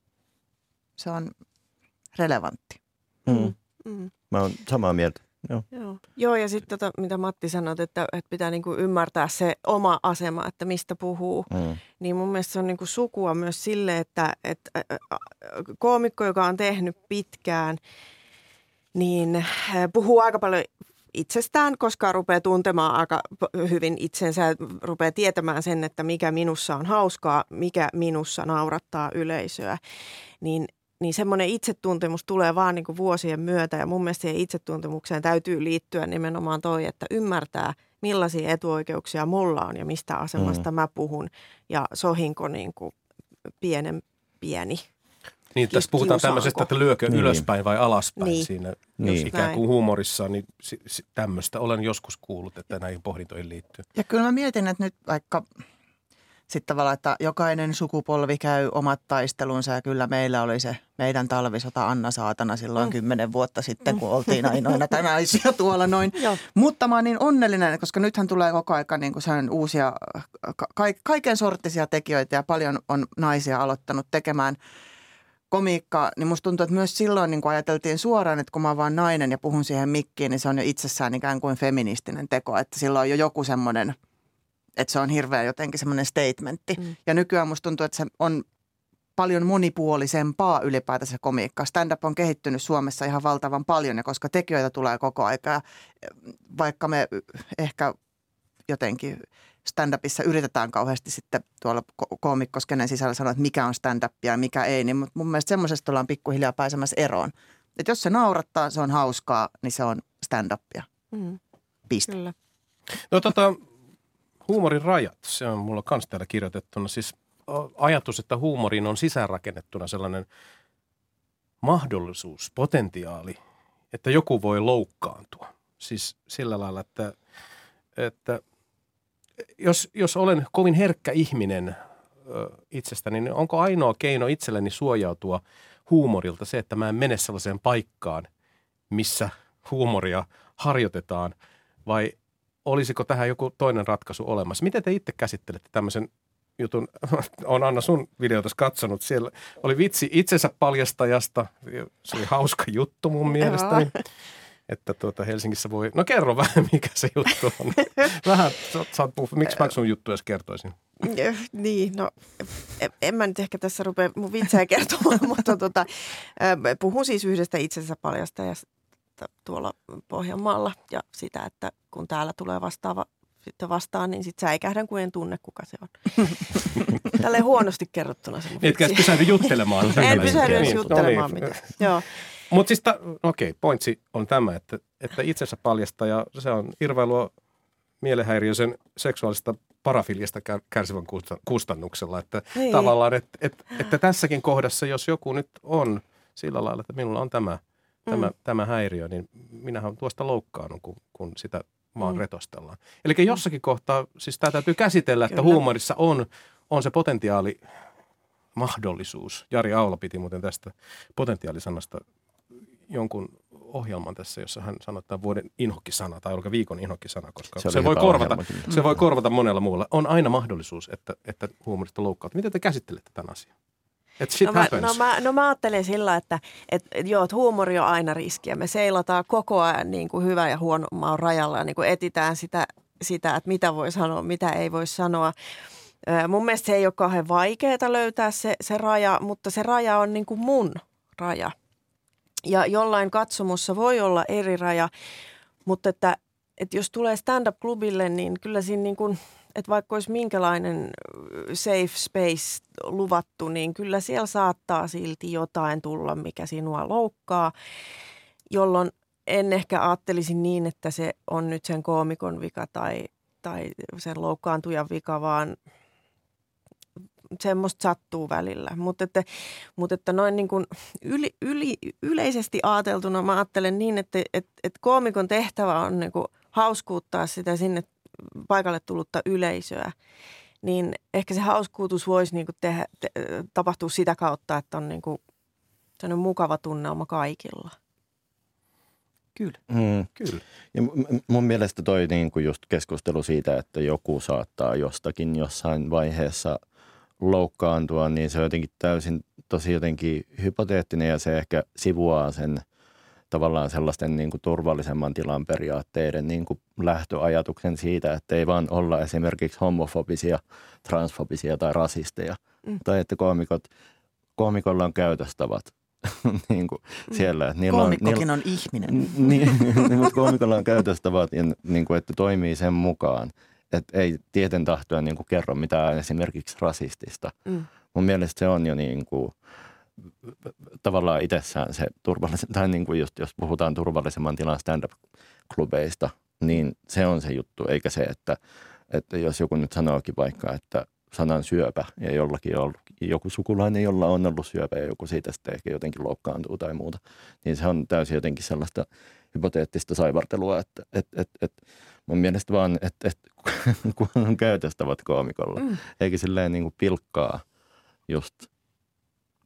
se on relevantti. Mm. Mm. Mä oon samaa mieltä. Joo. Joo. Joo, ja sitten tota, mitä Matti sanoi, että, että pitää niinku ymmärtää se oma asema, että mistä puhuu. Mm. Niin mun mielestä se on niinku sukua myös sille, että, että ä, ä, koomikko, joka on tehnyt pitkään, niin ä, puhuu aika paljon itsestään, koska rupeaa tuntemaan aika hyvin itsensä ja rupeaa tietämään sen, että mikä minussa on hauskaa, mikä minussa naurattaa yleisöä. Niin niin semmoinen itsetuntemus tulee vaan niin kuin vuosien myötä ja mun mielestä siihen itsetuntemukseen täytyy liittyä nimenomaan toi, että ymmärtää millaisia etuoikeuksia mulla on ja mistä asemasta mm. mä puhun ja sohinko niin kuin pienen pieni. Niin, tässä puhutaan kiusaanko? tämmöisestä, että lyökö Niin. ylöspäin vai alaspäin Niin. siinä Niin. ikään näin. kuin huumorissa, niin tämmöistä olen joskus kuullut, että näihin pohdintoihin liittyy. Ja kyllä mä mietin, että nyt vaikka sitten tavallaan, että jokainen sukupolvi käy omat taistelunsa ja kyllä meillä oli se meidän talvisota Anna Saatana silloin Mm. kymmenen vuotta sitten, kun oltiin ainoina naisia tuolla noin. Mutta mä oon niin onnellinen, koska nythän tulee koko aika niin kuin uusia ka- ka- kaiken sorttisia tekijöitä ja paljon on naisia aloittanut tekemään komiikkaa, niin musta tuntuu, että myös silloin niin kuin ajateltiin suoraan, että kun mä oon vaan nainen ja puhun siihen mikkiin, niin se on jo itsessään ikään kuin feministinen teko, että sillä on jo joku semmoinen, että se on hirveän jotenkin semmoinen statementti. Mm. Ja nykyään musta tuntuu, että se on paljon monipuolisempaa ylipäätänsä se komiikka. Stand-up on kehittynyt Suomessa ihan valtavan paljon ja koska tekijöitä tulee koko aika, ja vaikka me ehkä jotenkin stand-upissa yritetään kauheasti sitten tuolla ko- koomikkoskennen sisällä sanoa, että mikä on stand-upia ja mikä ei, niin mun mielestä semmoisesta ollaan pikkuhiljaa pääsemässä eroon. Että jos se naurattaa, se on hauskaa, niin se on stand-upia. Mm, Piste. kyllä. No tota, huumorin rajat, se on mulla kans täällä kirjoitettuna. Siis ajatus, että huumoriin on sisäänrakennettuna sellainen mahdollisuus, potentiaali, että joku voi loukkaantua. Siis sillä lailla, että, että jos, jos olen kovin herkkä ihminen itsestäni, niin onko ainoa keino itselleni suojautua huumorilta se, että mä en mene sellaiseen paikkaan, missä huumoria harjoitetaan, vai olisiko tähän joku toinen ratkaisu olemassa? Miten te itse käsittelette tämmöisen jutun? on Anna sun videota katsonut. Siellä oli vitsi itsensä paljastajasta. Se oli hauska juttu mun mielestäni. Että tuota Helsingissä voi... No kerro vähän, mikä se juttu on. Vähän, sä, sä oot puhunut. Miksi mä sun juttu edes kertoisin? Niin, no en, en mä nyt ehkä tässä rupea mun vitsejä kertomaan, mutta tota, puhun siis yhdestä itsensä paljastajasta tuolla Pohjanmaalla ja sitä, että kun täällä tulee vastaava sitten vastaan, niin sitten säikähdän, kun en tunne, kuka se on. Tälleen huonosti kerrottuna Etkä pysähdy juttelemaan. En pysähdy edes Niin, juttelemaan no niin. mitään. Joo. Mutta siis, ta- okei, okay, pointsi on tämä, että, että itsensä paljastaja, se on irvailua mielenhäiriöisen seksuaalista parafiliasta kär- kärsivän kusta- kustannuksella. Että Niin. tavallaan, että, että, että tässäkin kohdassa, jos joku nyt on sillä lailla, että minulla on tämä, tämä, Mm. tämä häiriö, niin minähän tuosta loukkaannut, kun, kun sitä vaan Mm. retostellaan. Eli jossakin kohtaa, siis tämä täytyy käsitellä, että Kyllä. huumorissa on, on se potentiaali, mahdollisuus. Jari Aula piti muuten tästä potentiaalisanasta jonkun ohjelman tässä, jossa hän sanoi tämän vuoden inhokkisana tai oliko viikon inhokkisana, koska se, se voi, korvata, ohjelma kyllä. se voi korvata monella muulla. On aina mahdollisuus, että, että huumorista loukkautuu. Miten te käsittelette tämän asian? Että shit No mä, happens. no, mä, no mä ajattelen sillä, että et, et joo, että huumori on aina riskiä. Me seilataan koko ajan niin kuin hyvä ja huono maan rajalla ja niin kuin etitään sitä, sitä, että mitä voi sanoa, mitä ei voi sanoa. Mun mielestä se ei ole kauhean vaikeaa löytää se, se raja, mutta se raja on niin kuin mun raja. Ja jollain katsomussa voi olla eri raja, mutta että, että jos tulee stand-up-klubille, niin kyllä siinä niin kuin, että vaikka olisi minkälainen safe space luvattu, niin kyllä siellä saattaa silti jotain tulla, mikä sinua loukkaa, jolloin en ehkä ajattelisi niin, että se on nyt sen koomikon vika tai, tai sen loukkaantujan vika, vaan semmoista sattuu välillä. Mutta että, mutta että noin niin kuin yli, yli, yleisesti ajateltuna mä ajattelen niin, että, että, että koomikon tehtävä on niin kuin hauskuuttaa sitä sinne paikalle tullutta yleisöä. Niin ehkä se hauskuutus voisi niin kuin tehdä, te, tapahtua sitä kautta, että on niin kuin sellainen mukava tunnelma kaikilla. Kyllä. Mm. Kyllä. Ja mun mielestä toi niin kuin just keskustelu siitä, että joku saattaa jostakin jossain vaiheessa loukkaantua, niin se on jotenkin täysin tosi jotenkin hypoteettinen ja se ehkä sivuaa sen tavallaan sellaisten niin kuin turvallisemman tilan periaatteiden niin kuin lähtöajatuksen siitä, että ei vaan olla esimerkiksi homofobisia, transfobisia tai rasisteja. Mm. Tai että koomikot, koomikolla on käytöstavat niin kuin mm. siellä. Että niillä Koomikkokin on, niillä, on ihminen. Niin, niin, mutta koomikolla on käytöstavat, niin kuin, että toimii sen mukaan. Että ei tieten tahtoa niin kuin kerro mitään esimerkiksi rasistista. Mm. Mun mielestä se on jo niin kuin, tavallaan itsessään se turvallisen, tai niin kuin just, jos puhutaan turvallisemman tilan stand-up-klubeista, niin se on se juttu, eikä se, että, että jos joku nyt sanookin vaikka, että sanan syöpä ja jollakin on ollut, joku sukulainen, jolla on ollut syöpä ja joku siitä sitten ehkä jotenkin loukkaantuu tai muuta, niin se on täysin jotenkin sellaista hypoteettista saivartelua, että et, et, et, mun mielestä vaan, että et, kun on käytöstävät koomikolla, mm. eikä silleen niin kuin pilkkaa just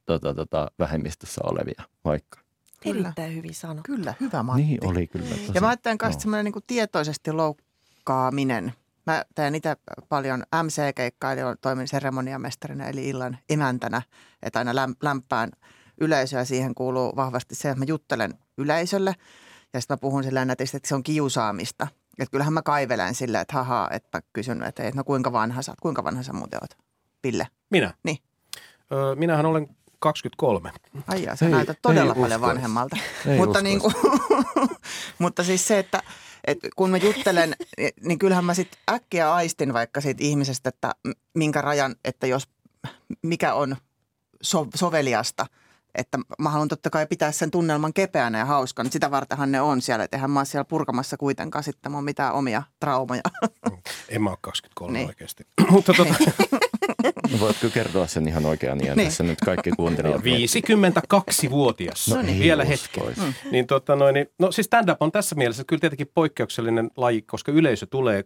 tota, tota, vähemmistössä olevia vaikka. Kyllä. Erittäin hyvin sanottu. Kyllä, hyvä Matti. Niin oli kyllä. Tosi, ja mä ajattelen myös no. semmoinen niin tietoisesti loukkaaminen. Mä teen itse paljon MC-keikkaa, eli toimin seremoniamestarina eli illan emäntänä, että aina lämpään yleisöä. Siihen kuuluu vahvasti se, että mä juttelen yleisölle ja sitten mä puhun sillä nätisti, että se on kiusaamista. Että kyllähän mä kaivelen silleen, että haha, että kysyn, että no kuinka vanha sä oot, kuinka vanha sä muuten oot, Ville? Minä? Niin. Öö, minähän olen 23. Ai jaa, sä ei, näytät todella ei paljon usko. vanhemmalta. Ei mutta, niin kuin, mutta siis se, että, että kun mä juttelen, niin kyllähän mä sitten äkkiä aistin vaikka siitä ihmisestä, että minkä rajan, että jos mikä on so, soveliasta – että mä haluan totta kai pitää sen tunnelman kepeänä ja hauskan. Sitä vartenhan ne on siellä, että eihän mä ole siellä purkamassa kuitenkaan sitten mun mitään omia traumoja. En mä ole 23 niin. oikeasti. Mutta tota... No voitko kertoa sen ihan oikean niin. tässä nyt kaikki kuuntelijat? 52-vuotias, no niin, vielä hetki. Mm. Niin, tota noin, niin, no siis stand-up on tässä mielessä kyllä tietenkin poikkeuksellinen laji, koska yleisö tulee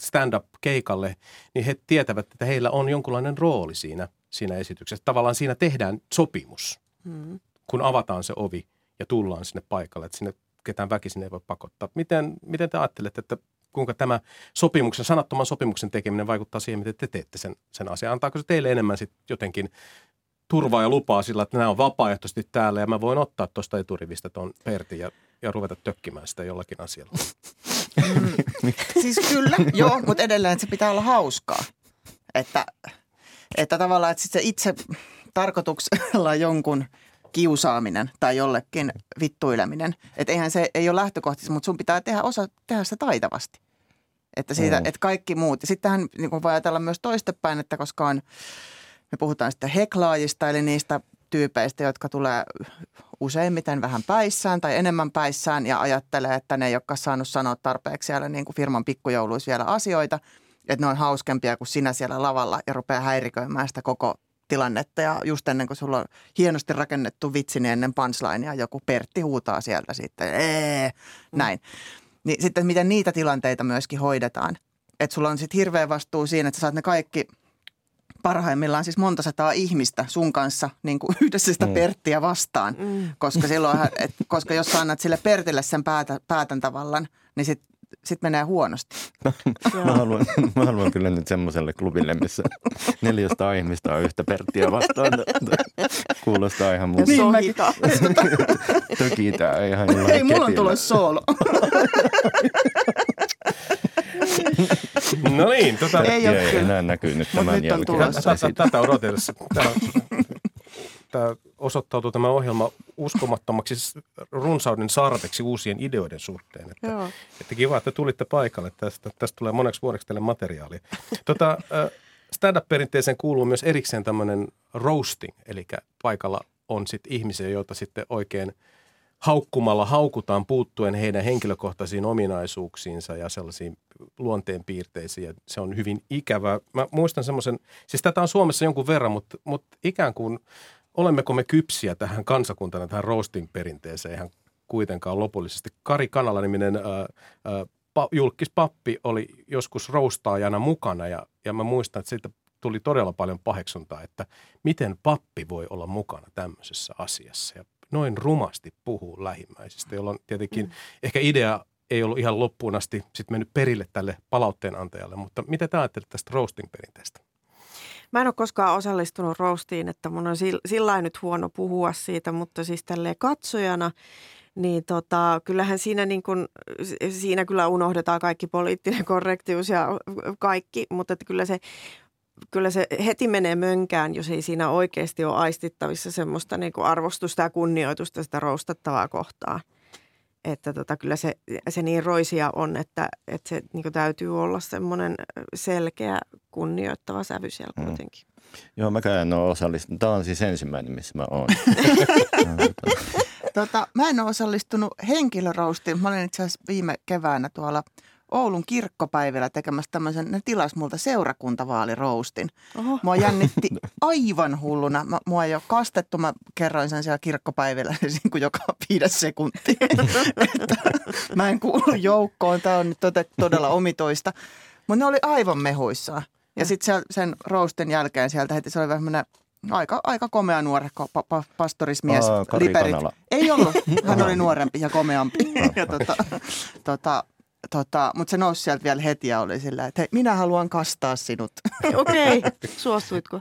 stand-up-keikalle, niin he tietävät, että heillä on jonkunlainen rooli siinä, siinä esityksessä. Tavallaan siinä tehdään sopimus, mm. kun avataan se ovi ja tullaan sinne paikalle, että sinne ketään väkisin ei voi pakottaa. Miten, miten te ajattelette, että kuinka tämä sopimuksen, sanattoman sopimuksen tekeminen vaikuttaa siihen, miten te teette sen, sen asian? Antaako se teille enemmän sitten jotenkin turvaa ja lupaa sillä, että nämä on vapaaehtoisesti täällä ja mä voin ottaa tuosta eturivistä tuon Pertin ja, ja ruveta tökkimään sitä jollakin asialla? Mm. siis kyllä, joo, mutta edelleen se pitää olla hauskaa. Että, että tavallaan että sit se itse tarkoituksella jonkun kiusaaminen tai jollekin vittuileminen. Että eihän se ei ole lähtökohtaisesti, mutta sun pitää tehdä osa tehdä sitä taitavasti. Että, siitä, mm. että kaikki muut. Ja sittenhän niin voi ajatella myös toistepäin, että koska on, me puhutaan sitten heklaajista, eli niistä tyypeistä, jotka tulee useimmiten vähän päissään tai enemmän päissään ja ajattelee, että ne ei olekaan saanut sanoa tarpeeksi siellä niin kuin firman pikkujouluissa vielä asioita, että ne on hauskempia kuin sinä siellä lavalla ja rupeaa häiriköimään sitä koko tilannetta ja just ennen kuin sulla on hienosti rakennettu vitsi, niin ennen punchlinea joku Pertti huutaa sieltä sitten, ee, näin. Niin sitten miten niitä tilanteita myöskin hoidetaan. Että sulla on sitten hirveä vastuu siinä, että sä saat ne kaikki – parhaimmillaan siis monta sataa ihmistä sun kanssa niin kuin yhdessä sitä mm. Perttiä vastaan. Mm. Koska, silloin, et, koska jos sä annat sille Pertille sen päätä, päätäntävallan, niin sit, sit menee huonosti. mä, haluan, mä haluan kyllä nyt semmoiselle klubille, missä 400 ihmistä on yhtä Perttiä vastaan. Kuulostaa ihan muuta. Niin mäkin. Tökitään ihan Ei, mulla on tulossa soolo. No niin, tota... Ei ole ei enää näkyy nyt tämän nyt jälkeen. Tätä, tätä odotellessa. Tämä, osoittautuu tämä ohjelma uskomattomaksi runsauden sarveksi uusien ideoiden suhteen. Että, että kiva, että tulitte paikalle. Tästä, tästä tulee moneksi vuodeksi teille materiaalia. Tota, stand-up-perinteeseen kuuluu myös erikseen tämmöinen roasting, eli paikalla on sitten ihmisiä, joita sitten oikein – haukkumalla haukutaan puuttuen heidän henkilökohtaisiin ominaisuuksiinsa ja sellaisiin luonteenpiirteisiin. Ja se on hyvin ikävää. Mä muistan semmoisen, siis tätä on Suomessa jonkun verran, mutta, mutta ikään kuin olemmeko me kypsiä tähän kansakuntana, tähän roasting perinteeseen ihan kuitenkaan lopullisesti. Kari Kanala-niminen ää, ää, pa, julkispappi oli joskus roustaajana mukana ja, ja mä muistan, että siitä tuli todella paljon paheksuntaa, että miten pappi voi olla mukana tämmöisessä asiassa. Ja noin rumasti puhuu lähimmäisistä, jolloin tietenkin mm. ehkä idea ei ollut ihan loppuun asti sit mennyt perille tälle palautteen antajalle. Mutta mitä te ajattelet tästä roasting-perinteestä? Mä en ole koskaan osallistunut roastiin, että mun on sillä nyt huono puhua siitä, mutta siis tälleen katsojana, niin tota, kyllähän siinä, niin kun, siinä kyllä unohdetaan kaikki poliittinen korrektius ja kaikki, mutta että kyllä se kyllä se heti menee mönkään, jos ei siinä oikeasti ole aistittavissa semmoista niin arvostusta ja kunnioitusta sitä roustattavaa kohtaan. Että tota, kyllä se, se niin roisia on, että, että se niin täytyy olla semmoinen selkeä, kunnioittava sävy siellä mm. kuitenkin. Joo, mäkään en ole osallistunut. Tämä on siis ensimmäinen, missä mä oon. tota, mä en ole osallistunut henkilöroustiin. Mä olin itse asiassa viime keväänä tuolla – Oulun kirkkopäivillä tekemässä tämmöisen, ne tilas multa seurakuntavaaliroustin. Oho. Mua jännitti aivan hulluna. Mä, mua ei ole kastettu, mä kerroin sen siellä kirkkopäivillä niin kuin joka viides sekunti. mä en kuulu joukkoon, tämä on nyt todella omitoista. Mutta ne oli aivan mehuissaan. Ja sitten sen roustin jälkeen sieltä heti se oli vähän aika, aika komea nuorekko pa, pa, pastorismies. Aa, Liperit. Ei ollut, hän oli nuorempi ja komeampi. ja tota, tota, Tota, mutta se nousi sieltä vielä heti ja oli sillä, että hei, minä haluan kastaa sinut. Okei, okay. suostuitko?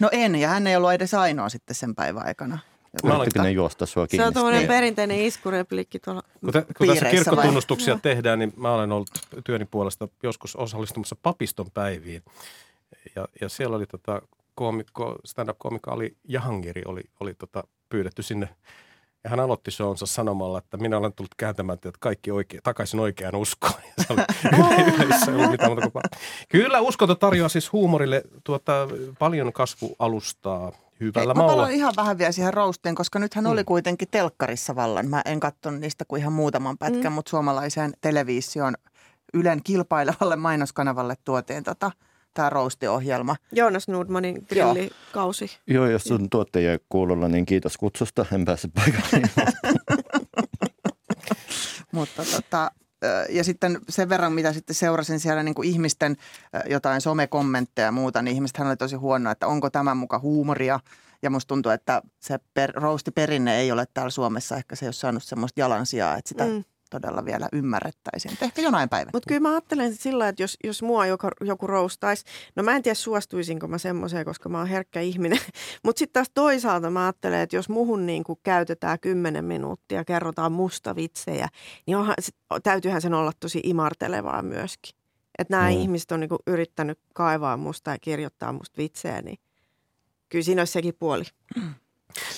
No en, ja hän ei ollut edes ainoa sitten sen päivän aikana. Yrittikö ne juosta sua kiinni? Se on tuommoinen perinteinen iskureplikki tuolla Kun, te, kun tässä kirkkotunnustuksia tehdään, niin mä olen ollut työni puolesta joskus osallistumassa papiston päiviin. Ja, ja siellä oli tota, koomikko, stand-up-koomikko Ali Jahangiri oli, oli tota, pyydetty sinne ja hän aloitti showonsa sanomalla, että minä olen tullut kääntämään teidät kaikki oikein, takaisin oikeaan uskoon. Kyllä uskonto tarjoaa siis huumorille tuota, paljon kasvualustaa hyvällä Ei, maulla. Mä ihan vähän vielä siihen rousteen, koska nythän mm. oli kuitenkin telkkarissa vallan. Mä en katsonut niistä kuin ihan muutaman pätkän, mm. mutta suomalaiseen televisioon Ylen kilpailevalle mainoskanavalle tuotiin tota – tämä roastiohjelma. Joonas Nordmanin grillikausi. Joo. Joo, jos sun tuottajia kuulolla, niin kiitos kutsusta. En pääse paikalle. Mutta tota, ja sitten sen verran, mitä sitten seurasin siellä niin kuin ihmisten jotain somekommentteja ja muuta, niin ihmiset oli tosi huono, että onko tämä muka huumoria. Ja musta tuntuu, että se per, roastiperinne ei ole täällä Suomessa, ehkä se ei ole saanut semmoista jalansijaa, että sitä mm todella vielä ymmärrettäisiin. Ehkä jonain päivänä. Mutta kyllä mä ajattelen sillä että jos, jos mua joku, joku roustaisi, no mä en tiedä suostuisinko mä semmoiseen, koska mä oon herkkä ihminen. Mutta sitten taas toisaalta mä ajattelen, että jos muhun niin kuin käytetään kymmenen minuuttia, kerrotaan musta vitsejä, niin onhan, täytyyhän sen olla tosi imartelevaa myöskin. Että nämä mm. ihmiset on niin kuin yrittänyt kaivaa musta ja kirjoittaa musta vitsejä, niin kyllä siinä olisi sekin puoli.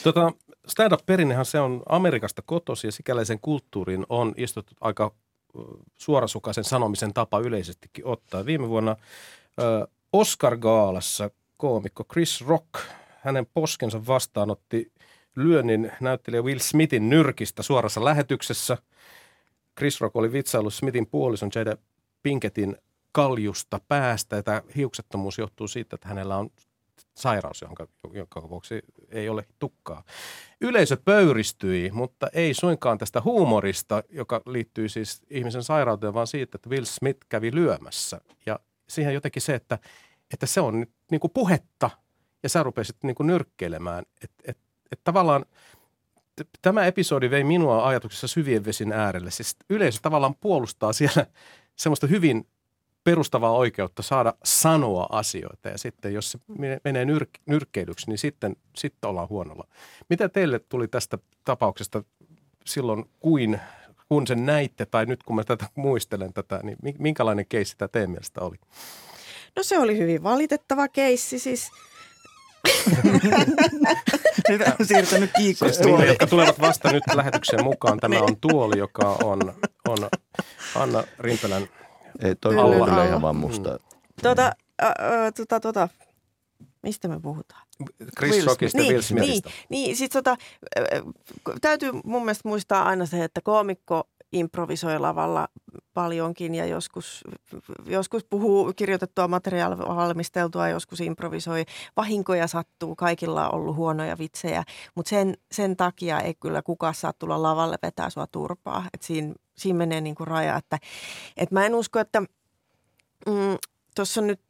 Tota, stand-up-perinnehän se on Amerikasta kotosi ja sikäläisen kulttuuriin on istuttu aika suorasukaisen sanomisen tapa yleisestikin ottaa. Viime vuonna Oscar-gaalassa koomikko Chris Rock, hänen poskensa vastaanotti lyönnin näyttelijä Will Smithin nyrkistä suorassa lähetyksessä. Chris Rock oli vitsaillut Smithin puolison Jada Pinkettin kaljusta päästä. Tämä hiuksettomuus johtuu siitä, että hänellä on sairaus, jonka, jonka vuoksi ei ole tukkaa. Yleisö pöyristyi, mutta ei suinkaan tästä huumorista, joka liittyy siis ihmisen sairauteen, vaan siitä, että Will Smith kävi lyömässä. Ja siihen jotenkin se, että, että se on nyt niin kuin puhetta ja sä rupesit niin kuin nyrkkeilemään. Että et, et tavallaan tämä episodi vei minua ajatuksessa syvien vesin äärelle. Siis yleisö tavallaan puolustaa siellä semmoista hyvin perustavaa oikeutta saada sanoa asioita ja sitten jos se menee nyrk- nyrkkeilyksi, niin sitten, sitten ollaan huonolla. Mitä teille tuli tästä tapauksesta silloin, kuin, kun sen näitte tai nyt kun mä tätä muistelen tätä, niin minkälainen keissi tämä teidän mielestä oli? No se oli hyvin valitettava keissi siis. nyt on siirtynyt kiikkostuoliin. jotka tulevat vasta nyt lähetyksen mukaan. Tämä on tuoli, joka on, on Anna Rimpelän ei, toi kyllä ihan vaan musta. Mm. Tota, äh, äh, tota, tota, mistä me puhutaan? Chris Will Rockista niin, Will Smithistä. Niin, niin sit tota, täytyy mun mielestä muistaa aina se, että koomikko improvisoi lavalla paljonkin ja joskus, joskus puhuu kirjoitettua materiaalia valmisteltua, joskus improvisoi. Vahinkoja sattuu, kaikilla on ollut huonoja vitsejä, mutta sen, sen takia ei kyllä kukaan saa tulla lavalle vetää sua turpaa. Et siinä, siinä menee niinku raja, että et mä en usko, että mm, tuossa nyt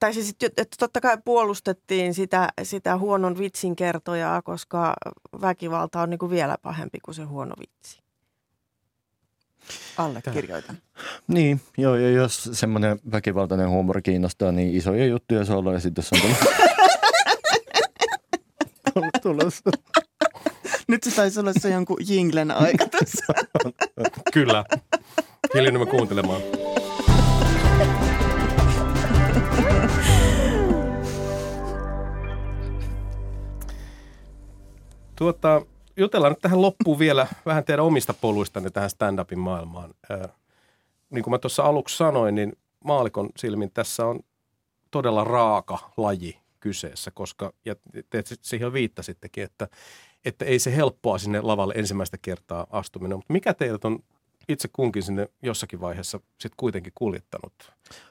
tai siis, että totta kai puolustettiin sitä, sitä huonon vitsin kertojaa, koska väkivalta on niin kuin vielä pahempi kuin se huono vitsi. Allekirjoitan. Niin, joo, ja jos semmoinen väkivaltainen huumori kiinnostaa, niin isoja juttuja se sitten on tullut. tulossa. Nyt se taisi olla se jonkun jinglen aika tässä. Kyllä. Hiljennymme kuuntelemaan. Tuota, jutellaan nyt tähän loppuun vielä vähän teidän omista poluistanne tähän stand-upin maailmaan. Niin kuin mä tuossa aluksi sanoin, niin maalikon silmin tässä on todella raaka laji kyseessä, koska, ja te siihen viittasittekin, että, että ei se helppoa sinne lavalle ensimmäistä kertaa astuminen, mutta mikä teidät on itse kunkin sinne jossakin vaiheessa sitten kuitenkin kuljettanut?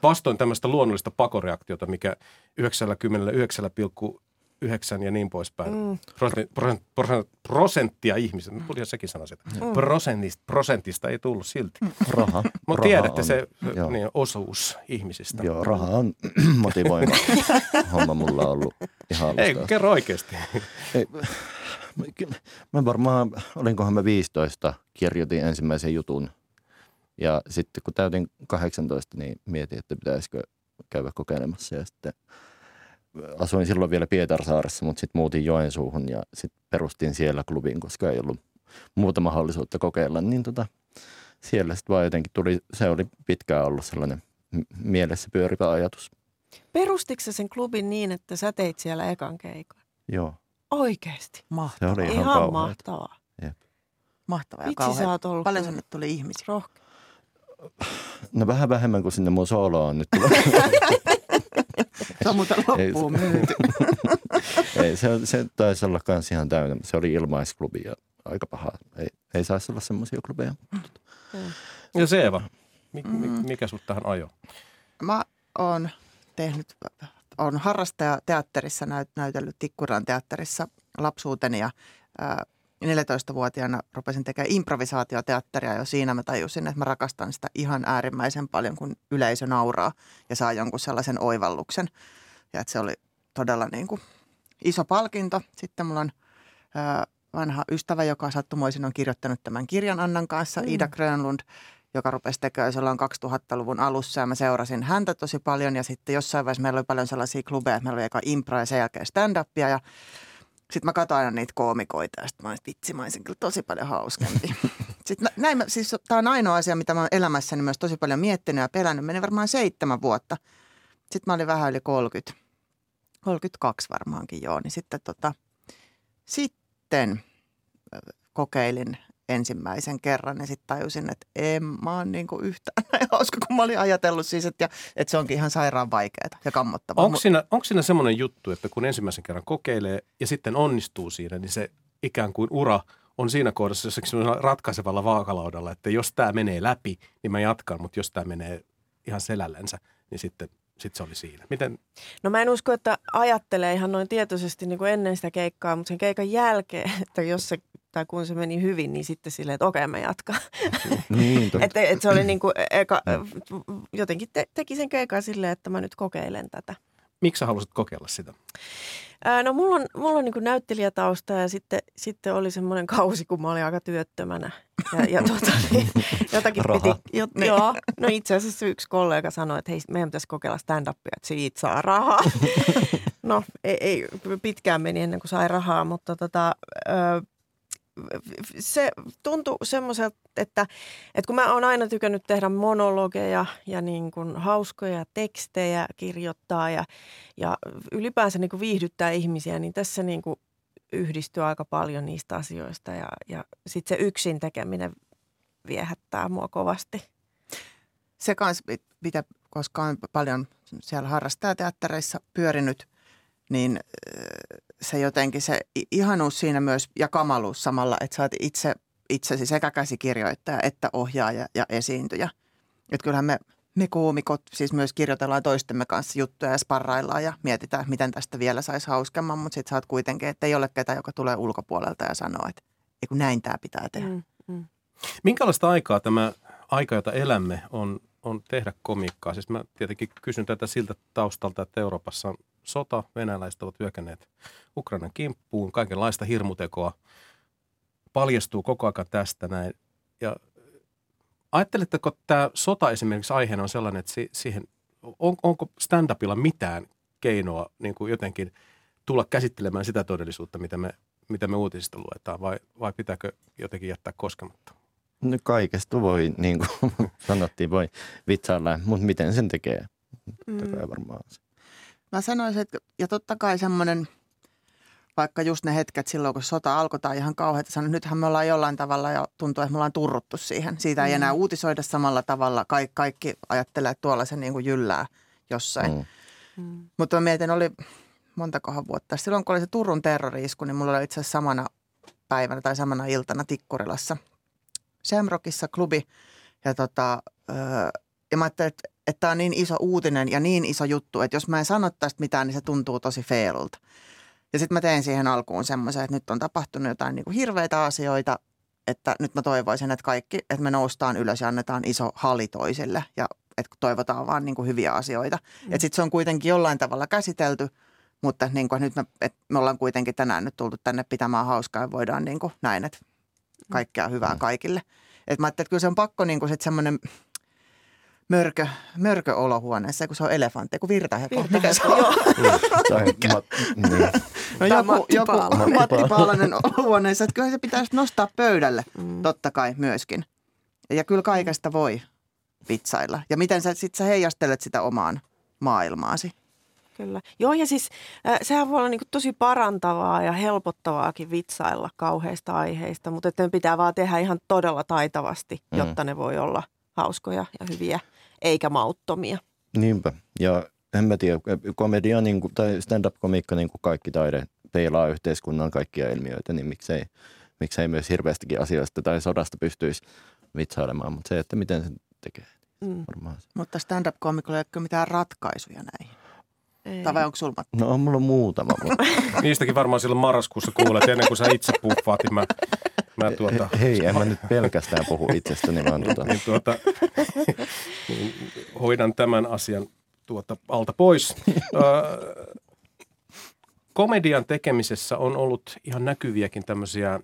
Vastoin tämmöistä luonnollista pakoreaktiota, mikä 99, 9 ja niin poispäin. Mm. Prosent, prosent, prosent, prosenttia ihmisiä, tuli sekin sana sitä. Mm. Prosentista, prosentista ei tullut silti. Mm. Raha. Mutta tiedätte on, se niin, osuus ihmisistä. Joo, raha on motivoima homma mulla on ollut ihan alusta. Ei, kerro oikeasti. Ei, mä varmaan, olinkohan mä 15, kirjoitin ensimmäisen jutun. Ja sitten kun täytin 18, niin mietin, että pitäisikö käydä kokeilemassa. Ja sitten asuin silloin vielä Pietarsaaressa, mutta sitten muutin Joensuuhun ja sitten perustin siellä klubin, koska ei ollut muuta mahdollisuutta kokeilla. Niin tota, siellä sitten vaan jotenkin tuli, se oli pitkään ollut sellainen mielessä pyörivä ajatus. Perustitko sen klubin niin, että sä teit siellä ekan keikan? Joo. Oikeasti? Mahtavaa. Se oli ihan, ihan mahtavaa. Jep. Mahtavaa ja Vitsi, sä oot ollut Paljon sinne tuli ihmisiä? Rohke. No vähän vähemmän kuin sinne mun soloon nyt. Se on muuten loppuun myyty. ei, se, se taisi olla kans ihan täynnä. Se oli ilmaisklubi ja aika paha. Ei, ei saisi olla semmoisia klubeja. Mm. Ja Seeva, mikä, mm. mikä sut tähän ajo? Mä oon tehnyt, on harrastaja teatterissa näyt, näytellyt Tikkuran teatterissa lapsuuteni ja ää, 14-vuotiaana rupesin tekemään improvisaatioteatteria jo siinä mä tajusin, että mä rakastan sitä ihan äärimmäisen paljon, kun yleisö nauraa ja saa jonkun sellaisen oivalluksen. Ja että se oli todella niin kuin iso palkinto. Sitten mulla on ää, vanha ystävä, joka sattumoisin on kirjoittanut tämän kirjan Annan kanssa, mm. Ida Grönlund, joka rupesi tekemään silloin 2000-luvun alussa ja mä seurasin häntä tosi paljon ja sitten jossain vaiheessa meillä oli paljon sellaisia klubeja, että meillä oli eka impro ja sen jälkeen stand-upia ja sitten mä katsoin aina niitä koomikoita ja sitten mä olin, vitsi, mä olisin kyllä tosi paljon hauskempi. sitten näin, siis tämä on ainoa asia, mitä mä oon elämässäni myös tosi paljon miettinyt ja pelännyt. Meni varmaan seitsemän vuotta. Sitten mä olin vähän yli 30, 32 varmaankin joo. Niin sitten, tota, sitten kokeilin ensimmäisen kerran ja sitten tajusin, että en mä oon niinku yhtään näin hauska, kun mä olin ajatellut siis, että, että se onkin ihan sairaan vaikeaa ja kammottavaa. Onko siinä, onko siinä semmoinen juttu, että kun ensimmäisen kerran kokeilee ja sitten onnistuu siinä, niin se ikään kuin ura on siinä kohdassa jossakin ratkaisevalla vaakalaudalla, että jos tämä menee läpi, niin mä jatkan, mutta jos tämä menee ihan selällensä, niin sitten sitten se oli siinä. Miten? No mä en usko, että ajattelee ihan noin tietoisesti niin kuin ennen sitä keikkaa, mutta sen keikan jälkeen, että jos se tai kun se meni hyvin, niin sitten silleen, että okei, mä jatkan. Niin, että et se oli niin kuin eka, jotenkin te, teki sen keikan silleen, että mä nyt kokeilen tätä. Miksi sä halusit kokeilla sitä? Ää, no mulla on, mulla on niin kuin näyttelijätausta ja sitten, sitten oli semmoinen kausi, kun mä olin aika työttömänä. Ja, ja tuota, niin, jotakin Raha. piti, jo, niin. joo, no itse asiassa yksi kollega sanoi, että hei, meidän pitäisi kokeilla stand-upia, että siitä saa rahaa. no ei, ei, pitkään meni ennen kuin sai rahaa, mutta tota, se tuntui semmoiselta, että, että kun mä oon aina tykännyt tehdä monologeja ja niin kuin hauskoja tekstejä kirjoittaa ja, ja ylipäänsä niin kuin viihdyttää ihmisiä, niin tässä niin kuin yhdistyy aika paljon niistä asioista ja, ja sitten se yksin tekeminen viehättää mua kovasti. Se kanssa, mitä, koska on paljon siellä harrastajateattereissa pyörinyt, niin se jotenkin se ihanuus siinä myös ja kamaluus samalla, että sä oot itse, itsesi sekä käsikirjoittaja että ohjaaja ja esiintyjä. Että kyllähän me, me koomikot siis myös kirjoitellaan toistemme kanssa juttuja ja sparraillaan ja mietitään, miten tästä vielä saisi hauskemman, mutta sitten sä oot kuitenkin, että ei ole ketään, joka tulee ulkopuolelta ja sanoo, että ei kun näin tämä pitää tehdä. Mm, mm. Minkälaista aikaa tämä aika, jota elämme, on, on tehdä komiikkaa? Siis mä tietenkin kysyn tätä siltä taustalta, että Euroopassa on sota, venäläiset ovat hyökänneet Ukrainan kimppuun, kaikenlaista hirmutekoa paljastuu koko ajan tästä näin. Ja ajatteletteko tämä sota esimerkiksi aiheena on sellainen, että siihen, on, onko stand-upilla mitään keinoa niin kuin jotenkin tulla käsittelemään sitä todellisuutta, mitä me mitä me uutisista luetaan, vai, vai pitääkö jotenkin jättää koskematta? No kaikesta voi, niin kuin sanottiin, voi vitsailla, mutta miten sen tekee? Mm. Tekee varmaan se. Mä sanoisin, että ja totta kai semmoinen, vaikka just ne hetket silloin, kun sota alkoi tai ihan kauheita sanoa, nythän me ollaan jollain tavalla ja tuntuu, että me ollaan turruttu siihen. Siitä ei mm. enää uutisoida samalla tavalla. Kaik, kaikki ajattelee, että tuolla se niin kuin jyllää jossain. Mm. Mm. Mutta mä mietin, oli montakohan vuotta. Silloin kun oli se Turun terroriisku, niin mulla oli itse asiassa samana päivänä tai samana iltana Tikkurilassa Shamrockissa klubi. Ja, tota, öö, ja mä ajattelin, että, että tämä on niin iso uutinen ja niin iso juttu, että jos mä en sano tästä mitään, niin se tuntuu tosi feilulta. Ja sitten mä tein siihen alkuun semmoisen, että nyt on tapahtunut jotain niin kuin hirveitä asioita, että nyt mä toivoisin, että kaikki, että me noustaan ylös ja annetaan iso hali toisille ja että toivotaan vaan niin kuin hyviä asioita. Mm. Että sitten se on kuitenkin jollain tavalla käsitelty, mutta niin kuin nyt me, että me ollaan kuitenkin tänään nyt tultu tänne pitämään hauskaa ja voidaan niin kuin näin, että kaikkea hyvää mm. kaikille. Että mä ajattelin, että kyllä se on pakko niin kuin sit semmoinen mörkö, mörkö olohuoneessa, kun se on elefantti, kun virtaheko. Mikä se on? Joo. niin. No joku, joku Matti Paalanen olohuoneessa, että kyllä se pitäisi nostaa pöydälle, mm. totta kai myöskin. Ja kyllä kaikesta voi vitsailla. Ja miten sä sitten sä heijastelet sitä omaan maailmaasi. Kyllä. Joo, ja siis äh, sehän voi olla niin tosi parantavaa ja helpottavaakin vitsailla kauheista aiheista, mutta että pitää vaan tehdä ihan todella taitavasti, mm. jotta ne voi olla hauskoja ja hyviä, eikä mauttomia. Niinpä. Ja en mä tiedä, komedia niin kuin, tai stand-up-komiikka, niin kuin kaikki taide, peilaa yhteiskunnan kaikkia ilmiöitä, niin miksei, miksei myös hirveästikin asioista tai sodasta pystyisi vitsailemaan, mutta se, että miten sen tekee, mm. varmaan. Mutta stand-up-komikolla ei ole mitään ratkaisuja näihin. Ei. Tai vai onko sulla? No on mulla muutama. Mutta... Niistäkin varmaan silloin marraskuussa kuulet, ennen kuin sä itse puffaat, niin mä, mä tuota... Hei, en mä nyt pelkästään puhu itsestäni, vaan tuota... niin, tuota, niin, hoidan tämän asian tuota alta pois. komedian tekemisessä on ollut ihan näkyviäkin tämmöisiä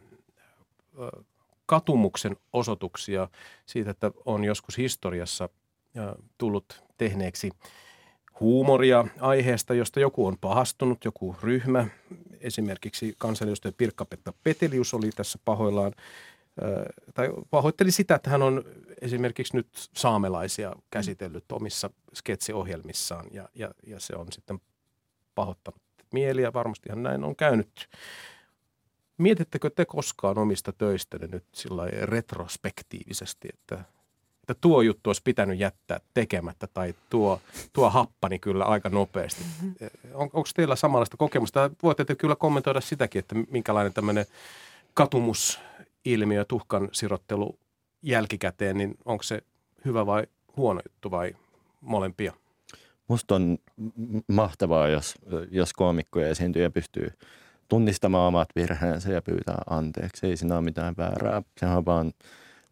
katumuksen osoituksia siitä, että on joskus historiassa tullut tehneeksi huumoria aiheesta, josta joku on pahastunut, joku ryhmä. Esimerkiksi kansanedustaja Pirkka-Petta Petelius oli tässä pahoillaan tai pahoitteli sitä, että hän on esimerkiksi nyt saamelaisia käsitellyt omissa sketsiohjelmissaan ja, ja, ja se on sitten pahoittanut mieliä. Varmastihan näin on käynyt. Mietittekö te koskaan omista töistänne nyt sillä retrospektiivisesti, että että tuo juttu olisi pitänyt jättää tekemättä tai tuo, tuo happani kyllä aika nopeasti. Mm-hmm. On, onko teillä samanlaista kokemusta? Voitte te kyllä kommentoida sitäkin, että minkälainen tämmöinen katumusilmiö, tuhkan sirottelu jälkikäteen, niin onko se hyvä vai huono juttu vai molempia? Musta on mahtavaa, jos, jos koomikko ja esiintyjä pystyy tunnistamaan omat virheensä ja pyytää anteeksi. Ei siinä ole mitään väärää. Se on vaan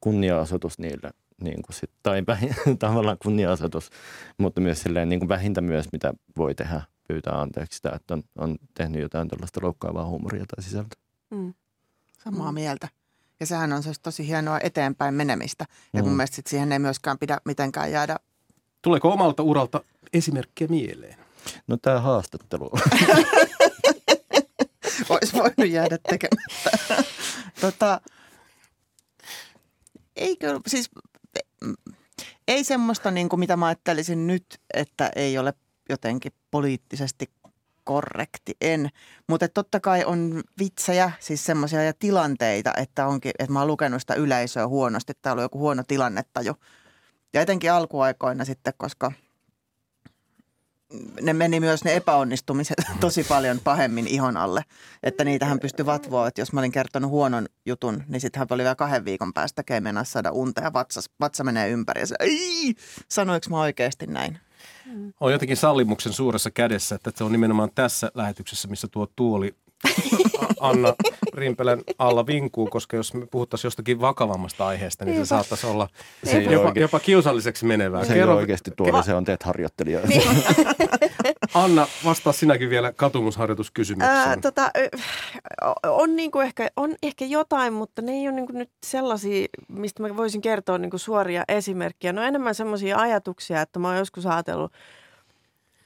kunnia-asutus niille niin kuin sit, tai vähin, tavallaan kunnia-asetus, mutta myös silleen niin kuin vähintä myös, mitä voi tehdä, pyytää anteeksi sitä, että on, on tehnyt jotain tällaista loukkaavaa huumoria tai sisältöä. Mm. Samaa mm. mieltä. Ja sehän on siis tosi hienoa eteenpäin menemistä. Ja mm. mun mielestä sit siihen ei myöskään pidä mitenkään jäädä. Tuleeko omalta uralta esimerkkiä mieleen? No tämä haastattelu. Olisi voinut jäädä tekemättä. tota, eikö, siis ei semmoista, niin kuin mitä mä ajattelisin nyt, että ei ole jotenkin poliittisesti korrekti, en. Mutta totta kai on vitsejä, siis semmoisia ja tilanteita, että, onkin, että mä oon lukenut sitä yleisöä huonosti, että on joku huono tilannetta jo. Ja etenkin alkuaikoina sitten, koska – ne meni myös ne epäonnistumiset tosi paljon pahemmin ihon alle. Että niitähän pystyi vatvoa, että jos mä olin kertonut huonon jutun, niin sitten hän oli vielä kahden viikon päästä keimena saada unta ja vatsas, vatsa menee ympäri. Ja se, ei, sanoinko mä oikeasti näin? On jotenkin sallimuksen suuressa kädessä, että se on nimenomaan tässä lähetyksessä, missä tuo tuoli Anna Rimpelän alla vinkuu, koska jos me puhuttaisiin jostakin vakavammasta aiheesta, niin Niinpä. se saattaisi olla se jopa, oikein, jopa kiusalliseksi menevää. Se Kerro, ei oikeasti tuolla, se on teet harjoittelija. Niin. Anna, vastaa sinäkin vielä katumusharjoituskysymykseen. Ää, tota, on, niinku ehkä, on ehkä jotain, mutta ne ei ole niinku nyt sellaisia, mistä mä voisin kertoa niinku suoria esimerkkejä. No enemmän sellaisia ajatuksia, että mä oon joskus ajatellut,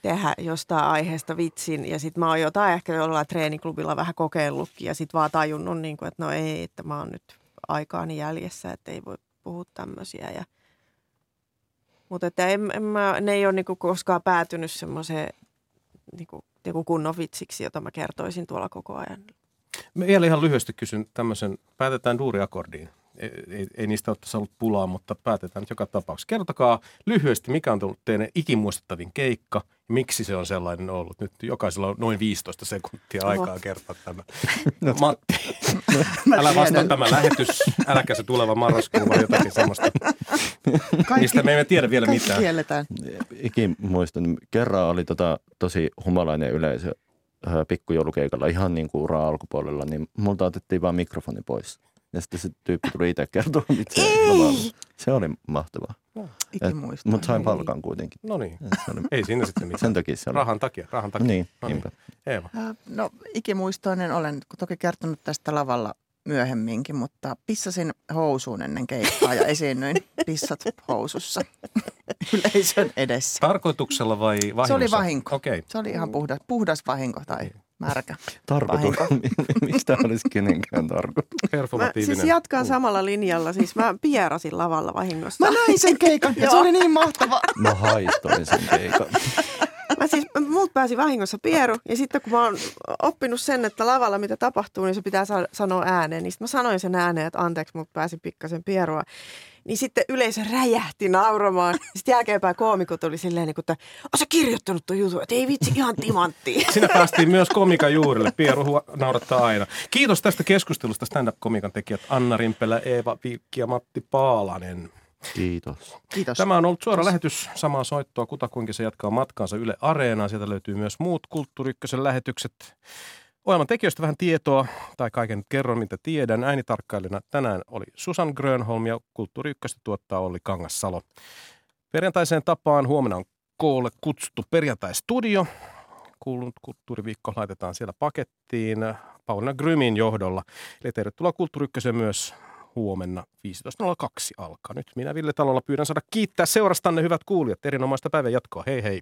tehdä jostain aiheesta vitsin. Ja sitten mä oon jotain ehkä jollain treeniklubilla vähän kokeillutkin ja sitten vaan tajunnut, niin kuin, että no ei, että mä oon nyt aikaani jäljessä, että ei voi puhua tämmöisiä. Ja, mutta että en, en mä, ne ei ole niinku koskaan päätynyt semmoiseen niinku, niinku kunnon vitsiksi, jota mä kertoisin tuolla koko ajan. Mä vielä ihan lyhyesti kysyn tämmöisen, päätetään duuriakordiin. Ei, ei, ei niistä ole tässä ollut pulaa, mutta päätetään nyt joka tapauksessa. Kertokaa lyhyesti, mikä on tullut teidän ikimuistettavin keikka miksi se on sellainen ollut. Nyt jokaisella on noin 15 sekuntia aikaa Oho. kertoa tämä. Matti, älä vastaa tämä lähetys, äläkä se tuleva marraskuu vai jotakin semmoista, mistä me emme tiedä vielä kaikki mitään. kielletään. Ikin muistan, kerran oli tota, tosi humalainen yleisö pikkujoulukeikalla ihan niin kuin uraa alkupuolella, niin multa otettiin vaan mikrofoni pois. Ja sitten se tyyppi tuli itse kertoa itse lavalla. Se oli mahtavaa. Ikimuistoinen. Mutta sain palkan kuitenkin. No niin, oli, ei siinä sitten mitään. sen takia se oli. Rahan takia, rahan takia. Niin, no niin. Eeva. No ikimuistoinen olen toki kertonut tästä lavalla myöhemminkin, mutta pissasin housuun ennen keikkaa ja esiinnyin pissat housussa yleisön edessä. Tarkoituksella vai vahingossa? Se oli vahinko. Okei. Se oli ihan puhdas, puhdas vahinko tai märkä. Tarkoitus. Mistä olisi kenenkään tarkoitus? Mä siis jatkan samalla linjalla. Siis mä pierasin lavalla vahingossa. Mä näin sen keikan ja se oli niin mahtava. Mä haistoin sen keikan. Mä siis, muut pääsi vahingossa pieru ja sitten kun mä oon oppinut sen, että lavalla mitä tapahtuu, niin se pitää sa- sanoa ääneen. Niin sitten mä sanoin sen ääneen, että anteeksi, mut pääsi pikkasen pierua. Niin sitten yleisö räjähti nauramaan. Sitten jälkeenpäin koomikot oli silleen, niin kuin, että on sä kirjoittanut tuon jutun, että ei vitsi ihan timanttia. Siinä päästiin myös komikan juurille. Pieru naurattaa aina. Kiitos tästä keskustelusta stand-up-komikan tekijät Anna Rimpelä, Eeva Viikki ja Matti Paalanen. Kiitos. Kiitos. Tämä on ollut suora lähetys, samaa soittoa kutakuinkin se jatkaa matkaansa Yle Areenaan. Sieltä löytyy myös muut Kulttuuri Ykkösen lähetykset. Ohjelman tekijöistä vähän tietoa, tai kaiken kerron, mitä tiedän. Äänitarkkailijana tänään oli Susan Grönholm ja Kulttuuri Ykköstä tuottaa Olli Kangassalo. Perjantaiseen tapaan huomenna on koolle kutsuttu perjantai-studio. Kuulunut kulttuuriviikko laitetaan siellä pakettiin Pauliina Grymin johdolla. Eli tervetuloa Kulttuuri Ykköseen myös huomenna 15.02 alkaa. Nyt minä Ville Talolla pyydän saada kiittää seurastanne hyvät kuulijat. Erinomaista päivän jatkoa. Hei hei.